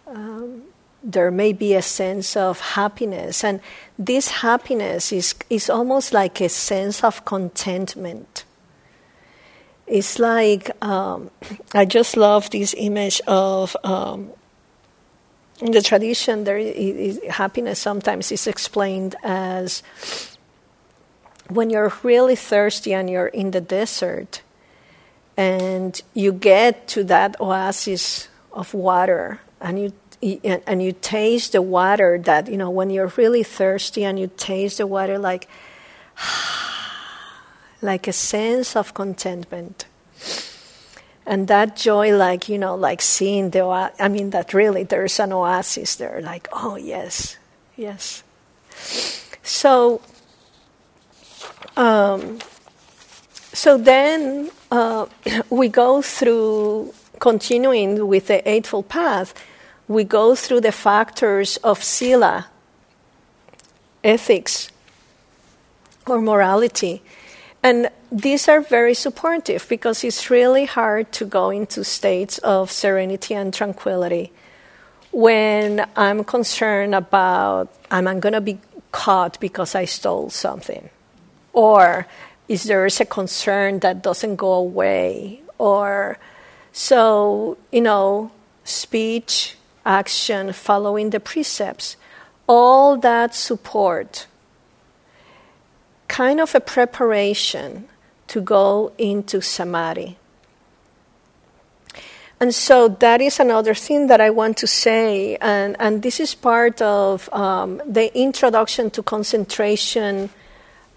Um, there may be a sense of happiness. And this happiness is, is almost like a sense of contentment. It's like, um, I just love this image of, um, in the tradition, there is, happiness sometimes is explained as when you're really thirsty and you're in the desert and you get to that oasis of water and you and you taste the water that you know when you're really thirsty and you taste the water like [SIGHS] like a sense of contentment and that joy like you know like seeing the i mean that really there's an oasis there like oh yes yes. So um, so then uh, [CLEARS THROAT] we go through continuing with the eightfold path we go through the factors of sila ethics or morality and these are very supportive because it's really hard to go into states of serenity and tranquility when I'm concerned about am I going to be caught because I stole something? Or is there is a concern that doesn't go away? Or so, you know, speech, action, following the precepts, all that support kind of a preparation to go into samadhi. And so that is another thing that I want to say, and, and this is part of um, the introduction to concentration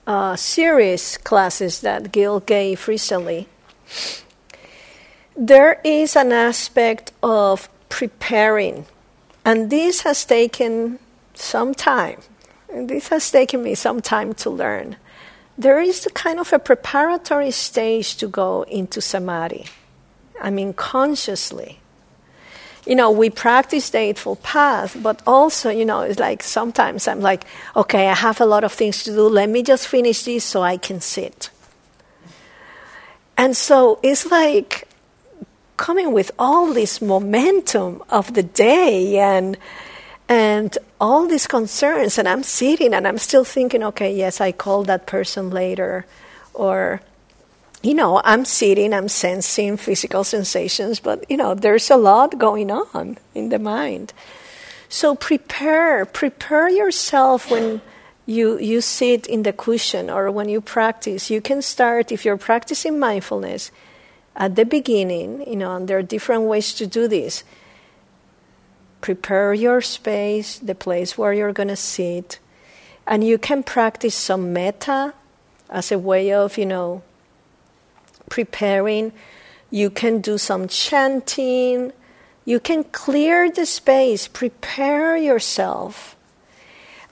uh, series classes that Gil gave recently. There is an aspect of preparing, and this has taken some time this has taken me some time to learn. There is a kind of a preparatory stage to go into samadhi. I mean, consciously. You know, we practice the Eightfold Path, but also, you know, it's like sometimes I'm like, okay, I have a lot of things to do. Let me just finish this so I can sit. And so it's like coming with all this momentum of the day and and all these concerns and i'm sitting and i'm still thinking okay yes i call that person later. Or you know i'm sitting i'm sensing physical sensations but you know there's a lot going on in the mind. So prepare prepare yourself when you you sit in the cushion or when you practice. You can start if you're practicing mindfulness at the beginning you know and there are different ways to do this prepare your space, the place where you're going to sit, and you can practice some metta as a way of, you know, preparing. You can do some chanting. You can clear the space, prepare yourself.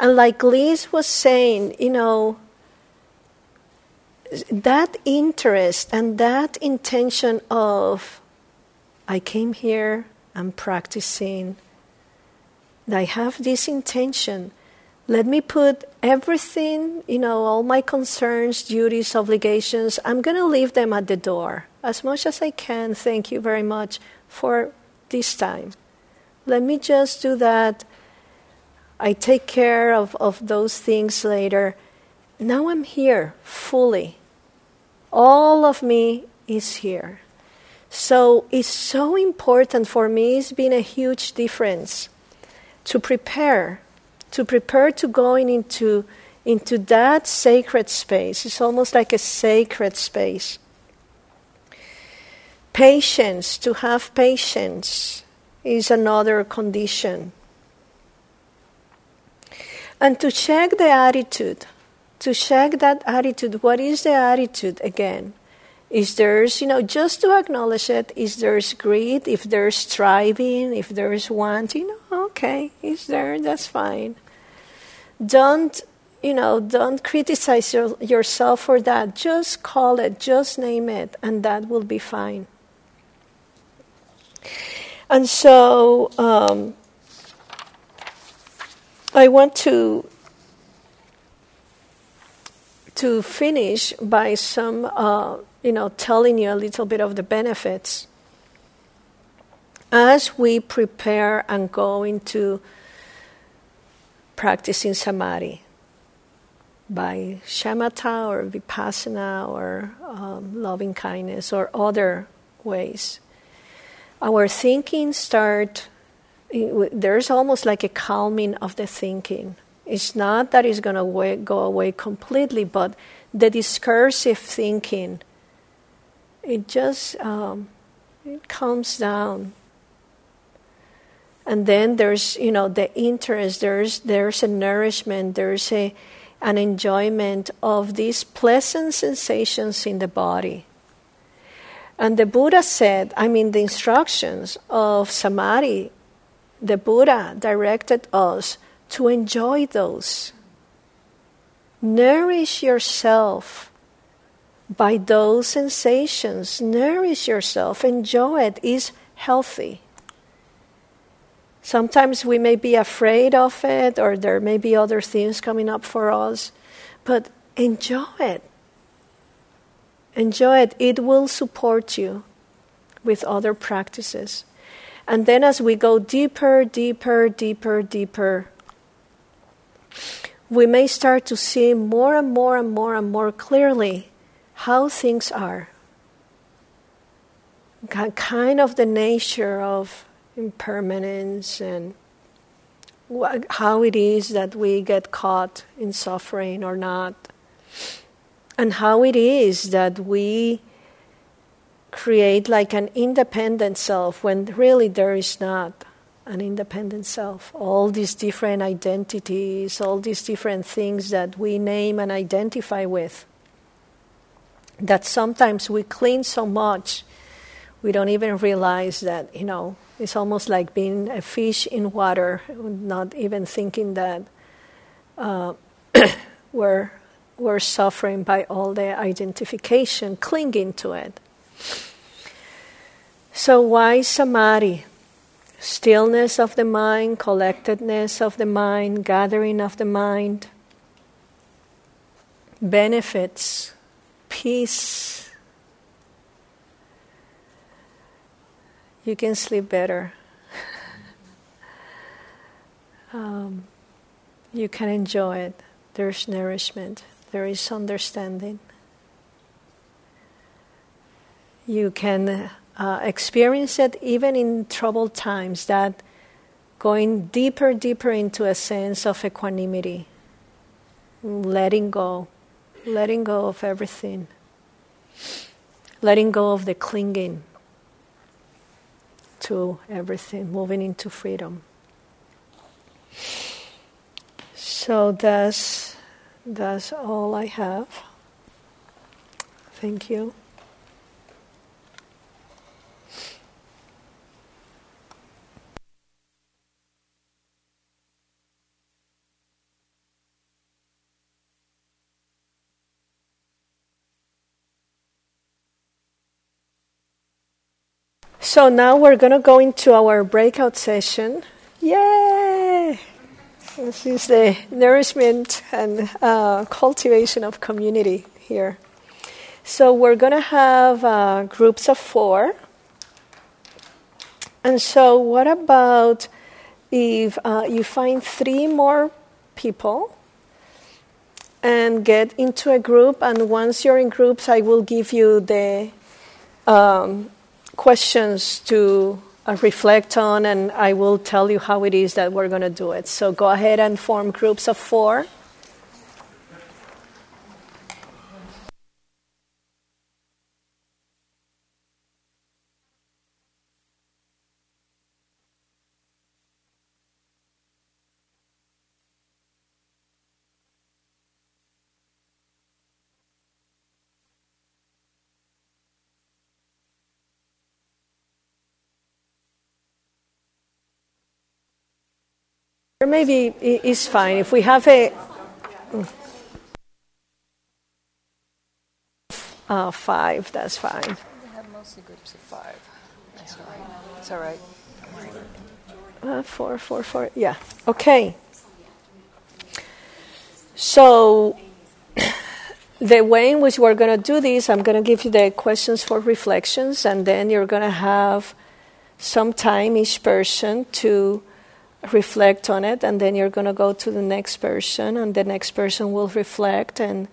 And like Liz was saying, you know, that interest and that intention of, I came here, I'm practicing, I have this intention. Let me put everything, you know, all my concerns, duties, obligations, I'm going to leave them at the door as much as I can. Thank you very much for this time. Let me just do that. I take care of, of those things later. Now I'm here fully. All of me is here. So it's so important for me, it's been a huge difference to prepare, to prepare to going into, into that sacred space. It's almost like a sacred space. Patience, to have patience, is another condition. And to check the attitude, to check that attitude. What is the attitude again? Is there's, you know, just to acknowledge it, is there's greed, if there's striving, if there's wanting, okay, it's there, that's fine. Don't, you know, don't criticize your, yourself for that. Just call it, just name it, and that will be fine. And so um, I want to to finish by some, uh, you know, telling you a little bit of the benefits. As we prepare and go into practicing samadhi by shamatha or vipassana or um, loving kindness or other ways our thinking start there's almost like a calming of the thinking. It's not that it's going to go away completely but the discursive thinking it just um, it calms down and then there's you know the interest there's there's a nourishment there's a an enjoyment of these pleasant sensations in the body and the Buddha said, I mean, the instructions of Samadhi, the Buddha directed us to enjoy those. Nourish yourself by those sensations. Nourish yourself. Enjoy it. Is healthy. Sometimes we may be afraid of it, or there may be other things coming up for us, but enjoy it. Enjoy it. It will support you with other practices. And then as we go deeper, deeper, deeper, deeper, we may start to see more and more and more and more clearly how things are. Kind of the nature of impermanence and how it is that we get caught in suffering or not and how it is that we create like an independent self when really there is not an independent self. All these different identities, all these different things that we name and identify with, that sometimes we cling so much, we don't even realize that, you know, it's almost like being a fish in water, not even thinking that uh, [COUGHS] we're we're suffering by all the identification, clinging to it. So, why samadhi? Stillness of the mind, collectedness of the mind, gathering of the mind, benefits, peace. You can sleep better. [LAUGHS] um, you can enjoy it. There's nourishment there is understanding. You can uh, experience it even in troubled times, that going deeper, deeper into a sense of equanimity, letting go, letting go of everything, letting go of the clinging to everything, moving into freedom. So that's that's all I have. Thank you. So now we're going to go into our breakout session. Yay! This is the nourishment and uh, cultivation of community here. So we're going to have uh, groups of four. And so, what about if uh, you find three more people and get into a group? And once you're in groups, I will give you the um, questions to uh, reflect on, and I will tell you how it is that we're going to do it. So go ahead and form groups of four. Or maybe it's fine if we have a. Uh, five, that's fine. We have mostly groups of five. That's all right. It's all right. Uh, four, four, four. Yeah. Okay. So, [COUGHS] the way in which we're going to do this, I'm going to give you the questions for reflections, and then you're going to have some time each person to reflect on it, and then you're going to go to the next person, and the next person will reflect, and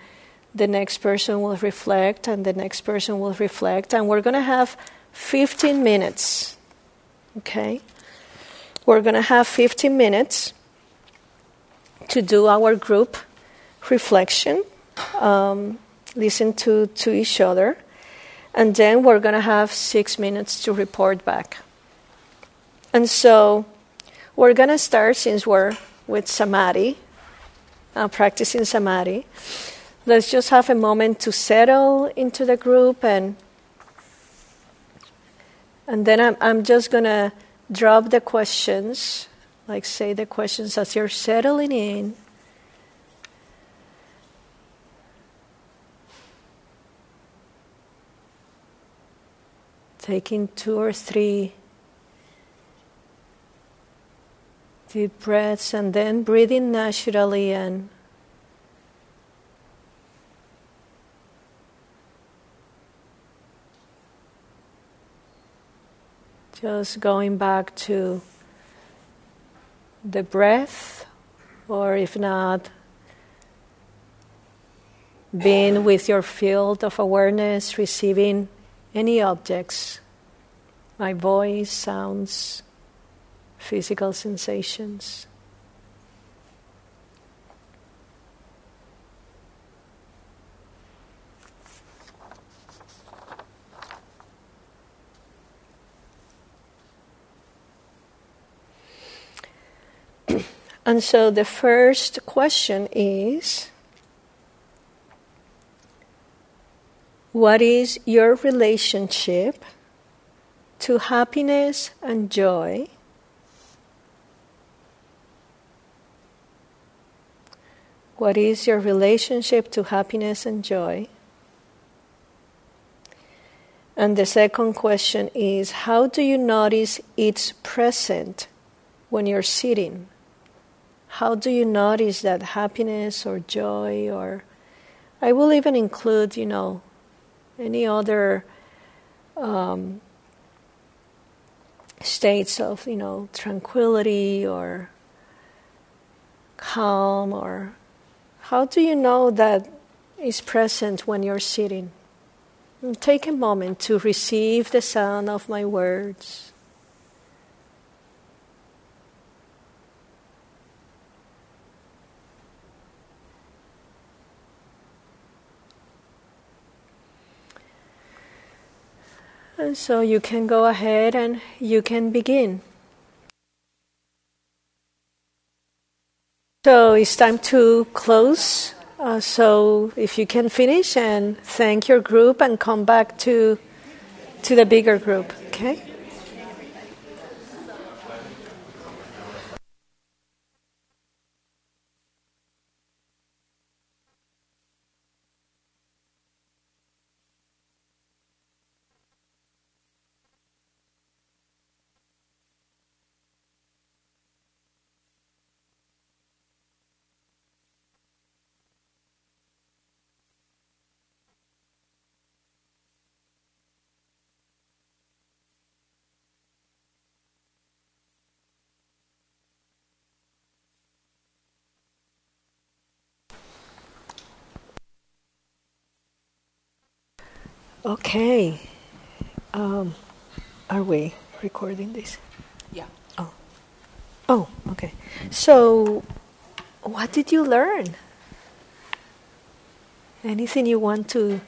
the next person will reflect, and the next person will reflect, and we're going to have 15 minutes. Okay? We're going to have 15 minutes to do our group reflection, um, listen to, to each other, and then we're going to have six minutes to report back. And so we're going to start since we're with Samadhi, uh, practicing Samadhi. Let's just have a moment to settle into the group and and then I'm, I'm just going to drop the questions, like say the questions as you're settling in. Taking two or three deep breaths and then breathing naturally and just going back to the breath, or if not, being with your field of awareness, receiving any objects, my voice, sounds, physical sensations. [CLEARS THROAT] And so the first question is What is your relationship to happiness and joy? What is your relationship to happiness and joy? And the second question is How do you notice it's present when you're sitting? How do you notice that happiness or joy or I will even include, you know, any other um, states of, you know, tranquility or calm or how do you know that is present when you're sitting? Take a moment to receive the sound of my words. And so you can go ahead and you can begin. So it's time to close. Uh, so if you can finish and thank your group and come back to to the bigger group, okay? Okay. Um, are we recording this? Yeah. Oh. Oh, okay. So, what did you learn? Anything you want to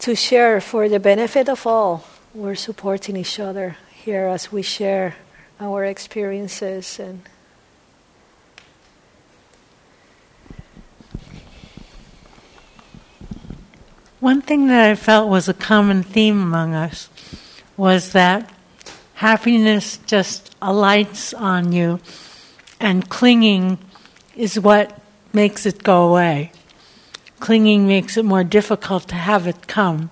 to share for the benefit of all? We're supporting each other here as we share our experiences and One thing that I felt was a common theme among us was that happiness just alights on you and clinging is what makes it go away. Clinging makes it more difficult to have it come.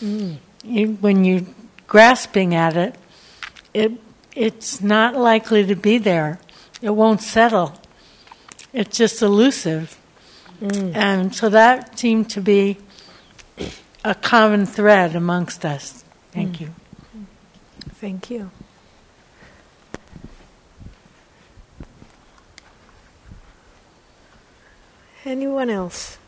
Mm. You, when you're grasping at it, it it's not likely to be there. It won't settle. It's just elusive. Mm. And so that seemed to be a common thread amongst us. Thank Mm. you. Thank you. Anyone else?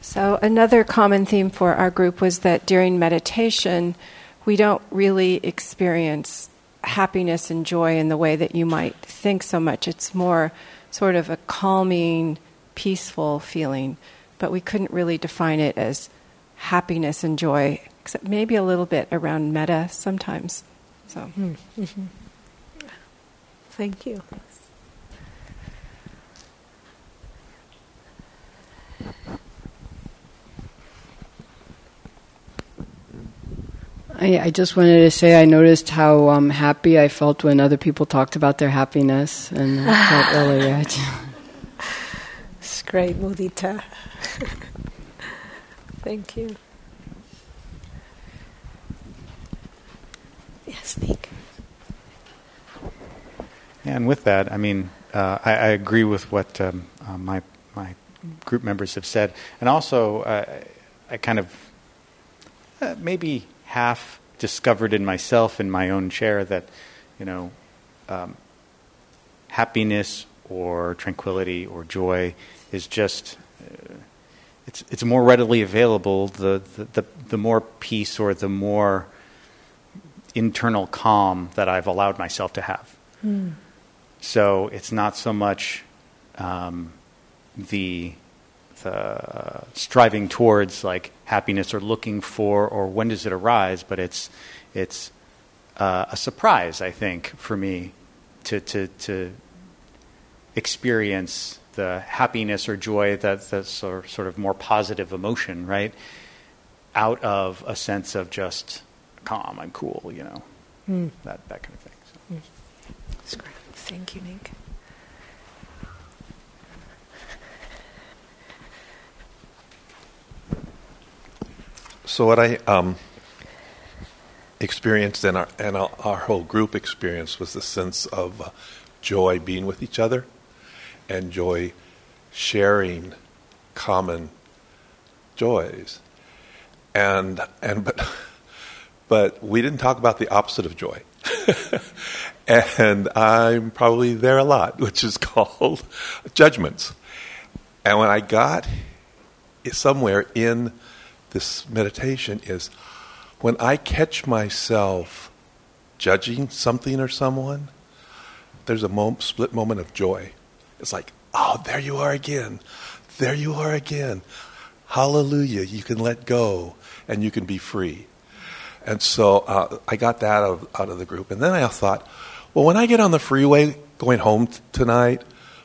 So, another common theme for our group was that during meditation, we don't really experience happiness and joy in the way that you might think so much. It's more sort of a calming, peaceful feeling, but we couldn't really define it as happiness and joy, except maybe a little bit around metta sometimes. So, Mm-hmm. [LAUGHS] Thank you. I, I just wanted to say I noticed how um, happy I felt when other people talked about their happiness, and I felt really [LAUGHS] rich. It's great, Mudita. [LAUGHS] Thank you. Yes, Nick. And with that, I mean, uh, I, I agree with what um, uh, my my group members have said, and also uh, I kind of uh, maybe half discovered in myself in my own chair that you know um, happiness or tranquility or joy is just uh, it's it's more readily available the, the the the more peace or the more internal calm that I've allowed myself to have. Mm. So it's not so much um, the the striving towards like happiness or looking for or when does it arise, but it's it's uh, a surprise, I think, for me to to to experience the happiness or joy that that's sort sort of more positive emotion, right? Out of a sense of just calm, I'm cool, you know, Mm. that that kind of thing. So. That's great. Thank you, Nick. So what I um, experienced and our and our, whole group experienced was the sense of uh, joy being with each other, and joy sharing common joys, and and but [LAUGHS] but we didn't talk about the opposite of joy. [LAUGHS] and I'm probably there a lot, [LAUGHS] which is called judgments. And when I got somewhere in this meditation is when I catch myself judging something or someone, there's a moment, split moment of joy. It's like, oh, there you are again. There you are again. Hallelujah. You can let go and you can be free. And so uh, I got that out of, out of the group. And then I thought, well, when I get on the freeway going home t- tonight,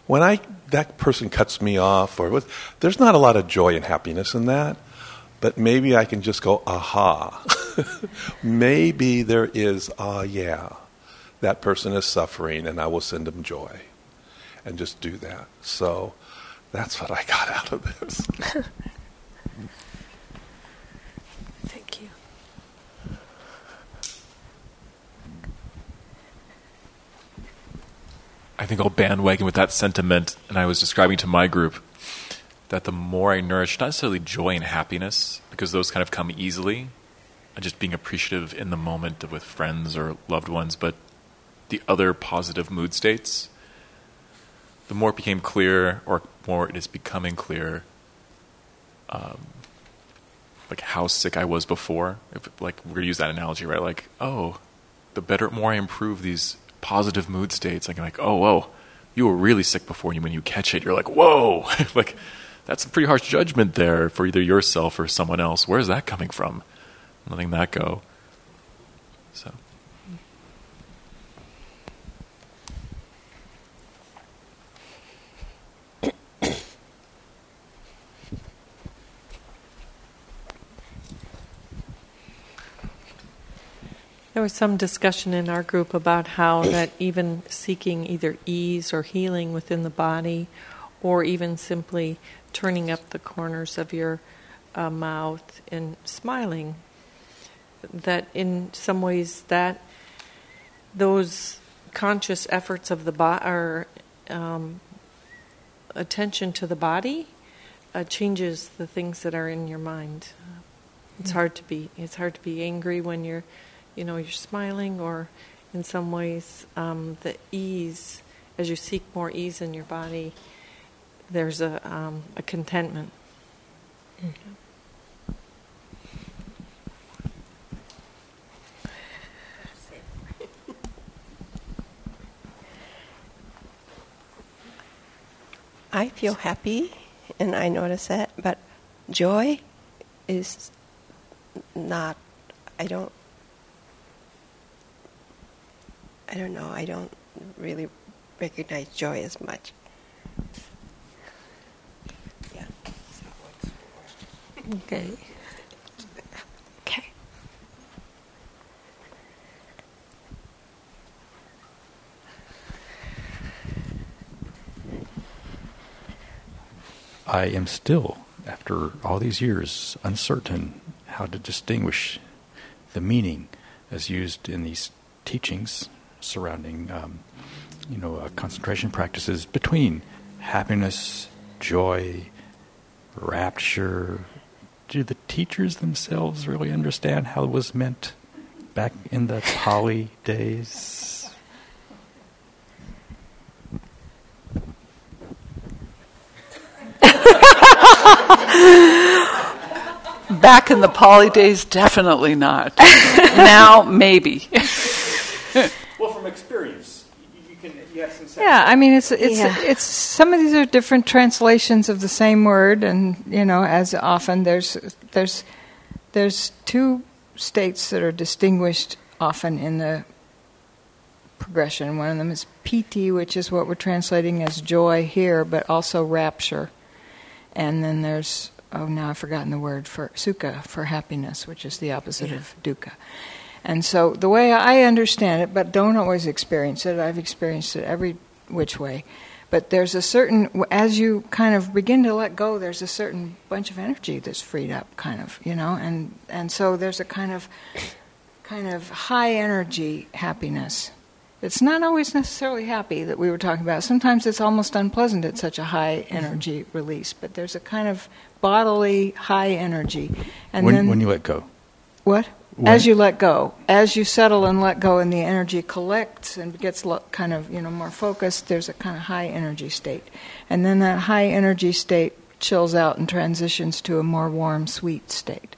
when I that person cuts me off, or there's not a lot of joy and happiness in that. But maybe I can just go, aha. [LAUGHS] maybe there is, ah, yeah, that person is suffering, and I will send them joy, and just do that. So that's what I got out of this. [LAUGHS] Thank you. I think I'll bandwagon with that sentiment, and I was describing to my group that the more I nourish, not necessarily joy and happiness, because those kind of come easily, just being appreciative in the moment with friends or loved ones, but the other positive mood states, the more it became clear, or more it is becoming clear, um, like how sick I was before. If, like we're gonna use that analogy, right? Like, oh, the better, more I improve these positive mood states, like, like, oh, whoa, you were really sick before, and when you catch it, you're like, whoa, [LAUGHS] like that's a pretty harsh judgment there for either yourself or someone else. Where's that coming from? I'm Letting that go. So. There was some discussion in our group about how that even seeking either ease or healing within the body, or even simply turning up the corners of your uh, mouth and smiling, that in some ways that those conscious efforts of the body or um, attention to the body uh, changes the things that are in your mind. It's hard to be. It's hard to be angry when you're you know, you're smiling, or in some ways, um, the ease, as you seek more ease in your body, there's a, um, a contentment. I feel happy and I notice that, but joy is not, I don't I don't know, I don't really recognize joy as much. Yeah. Okay. Okay. I am still, after all these years, uncertain how to distinguish the meaning as used in these teachings surrounding, um, you know, uh, concentration practices between happiness, joy, rapture. Do the teachers themselves really understand how it was meant back in the Pali days? [LAUGHS] Back in the Pali days, definitely not. now, maybe. [LAUGHS] from experience. You, can you. Yeah, I mean, it's it's Yeah. it's some of these are different translations of the same word, and you know, as often there's there's there's two states that are distinguished often in the progression. One of them is piti, which is what we're translating as joy here, but also rapture. And then there's oh now I've forgotten the word for sukha for happiness, which is the opposite of dukkha. And so the way I understand it, but don't always experience it, I've experienced it every which way. But there's a certain, as you kind of begin to let go, there's a certain bunch of energy that's freed up, kind of, you know, and and so there's a kind of, kind of high energy happiness. It's not always necessarily happy that we were talking about. Sometimes it's almost unpleasant at such a high energy release. But there's a kind of bodily high energy, and when, then when you let go. what? When- As you let go, as you settle and let go, and the energy collects and gets kind of you know more focused. There's a kind of high energy state, and then that high energy state chills out and transitions to a more warm, sweet state.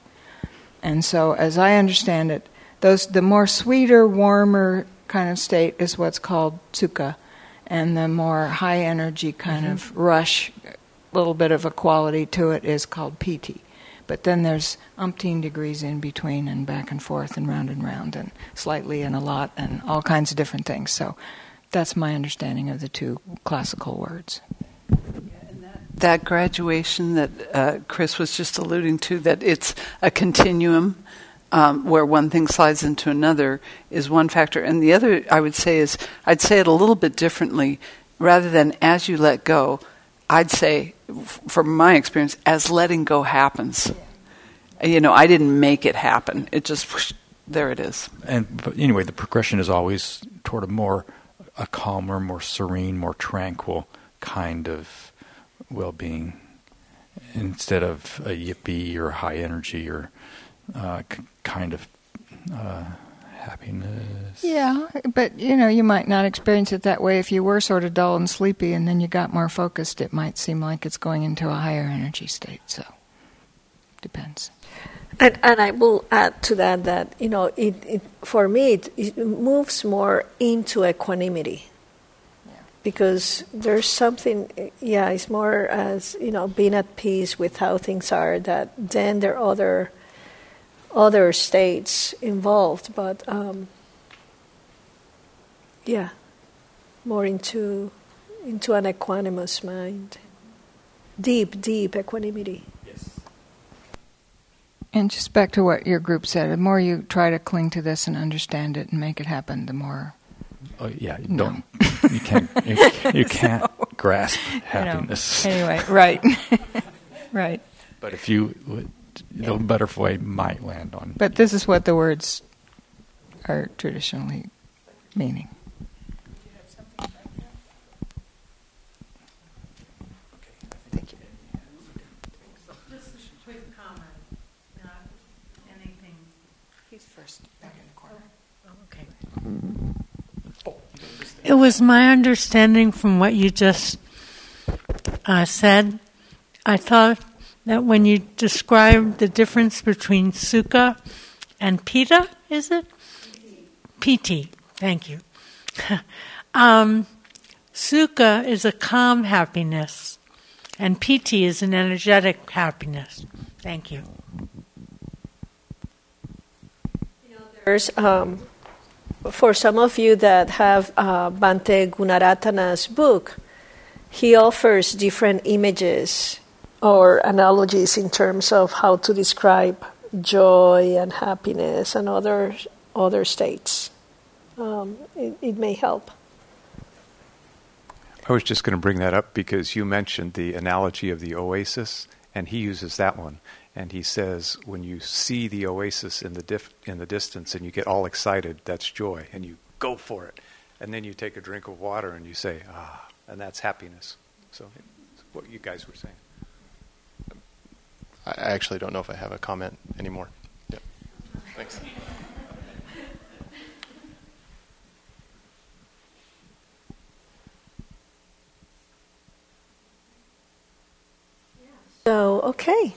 And so, as I understand it, those the more sweeter, warmer kind of state is what's called sukha, and the more high energy kind mm-hmm. of rush, little bit of a quality to it is called piti. But then there's umpteen degrees in between and back and forth and round and round and slightly and a lot and all kinds of different things. So that's my understanding of the two classical words. that graduation that uh, Chris was just alluding to, that it's a continuum um, where one thing slides into another, is one factor. And the other, I would say, is I'd say it a little bit differently. Rather than as you let go, I'd say, from my experience, as letting go happens. You know, I didn't make it happen. It just, whoosh, there it is. And but anyway, the progression is always toward a more a calmer, more serene, more tranquil kind of well-being instead of a yippee or high energy or uh, kind of uh, happiness. Yeah, but you know, you might not experience it that way if you were sort of dull and sleepy and then you got more focused. It might seem like it's going into a higher energy state. So, depends. And, and I will add to that that you know it, it for me it, it moves more into equanimity because there's something yeah it's more as you know being at peace with how things are that then there are other other states involved but um, yeah more into into an equanimous mind deep deep equanimity Yes. And just back to what your group said, the more you try to cling to this and understand it and make it happen, the more. Oh yeah, you No. don't. You can't. You, [LAUGHS] you can't grasp you know. happiness. Anyway, right, [LAUGHS] right. But if you, would, the butterfly might land on. But this is what the words are traditionally meaning. Just a quick comment, not anything. He's first, back in the corner. It was my understanding from what you just uh, said. I thought that when you describe the difference between sukha and pita, is it? Piti. Thank you. [LAUGHS] um, sukha is a calm happiness, and piti is an energetic happiness. Thank you. There's, um, for some of you that have uh, Bhante Gunaratana's book, he offers different images or analogies in terms of how to describe joy and happiness and other other states. Um, it, it may help. I was just going to bring that up because you mentioned the analogy of the oasis, and he uses that one. And he says, when you see the oasis in the dif- in the distance and you get all excited, that's joy, and you go for it. And then you take a drink of water and you say, ah, and that's happiness. So, what you guys were saying. I actually don't know if I have a comment anymore. Yep. Thanks. So, okay.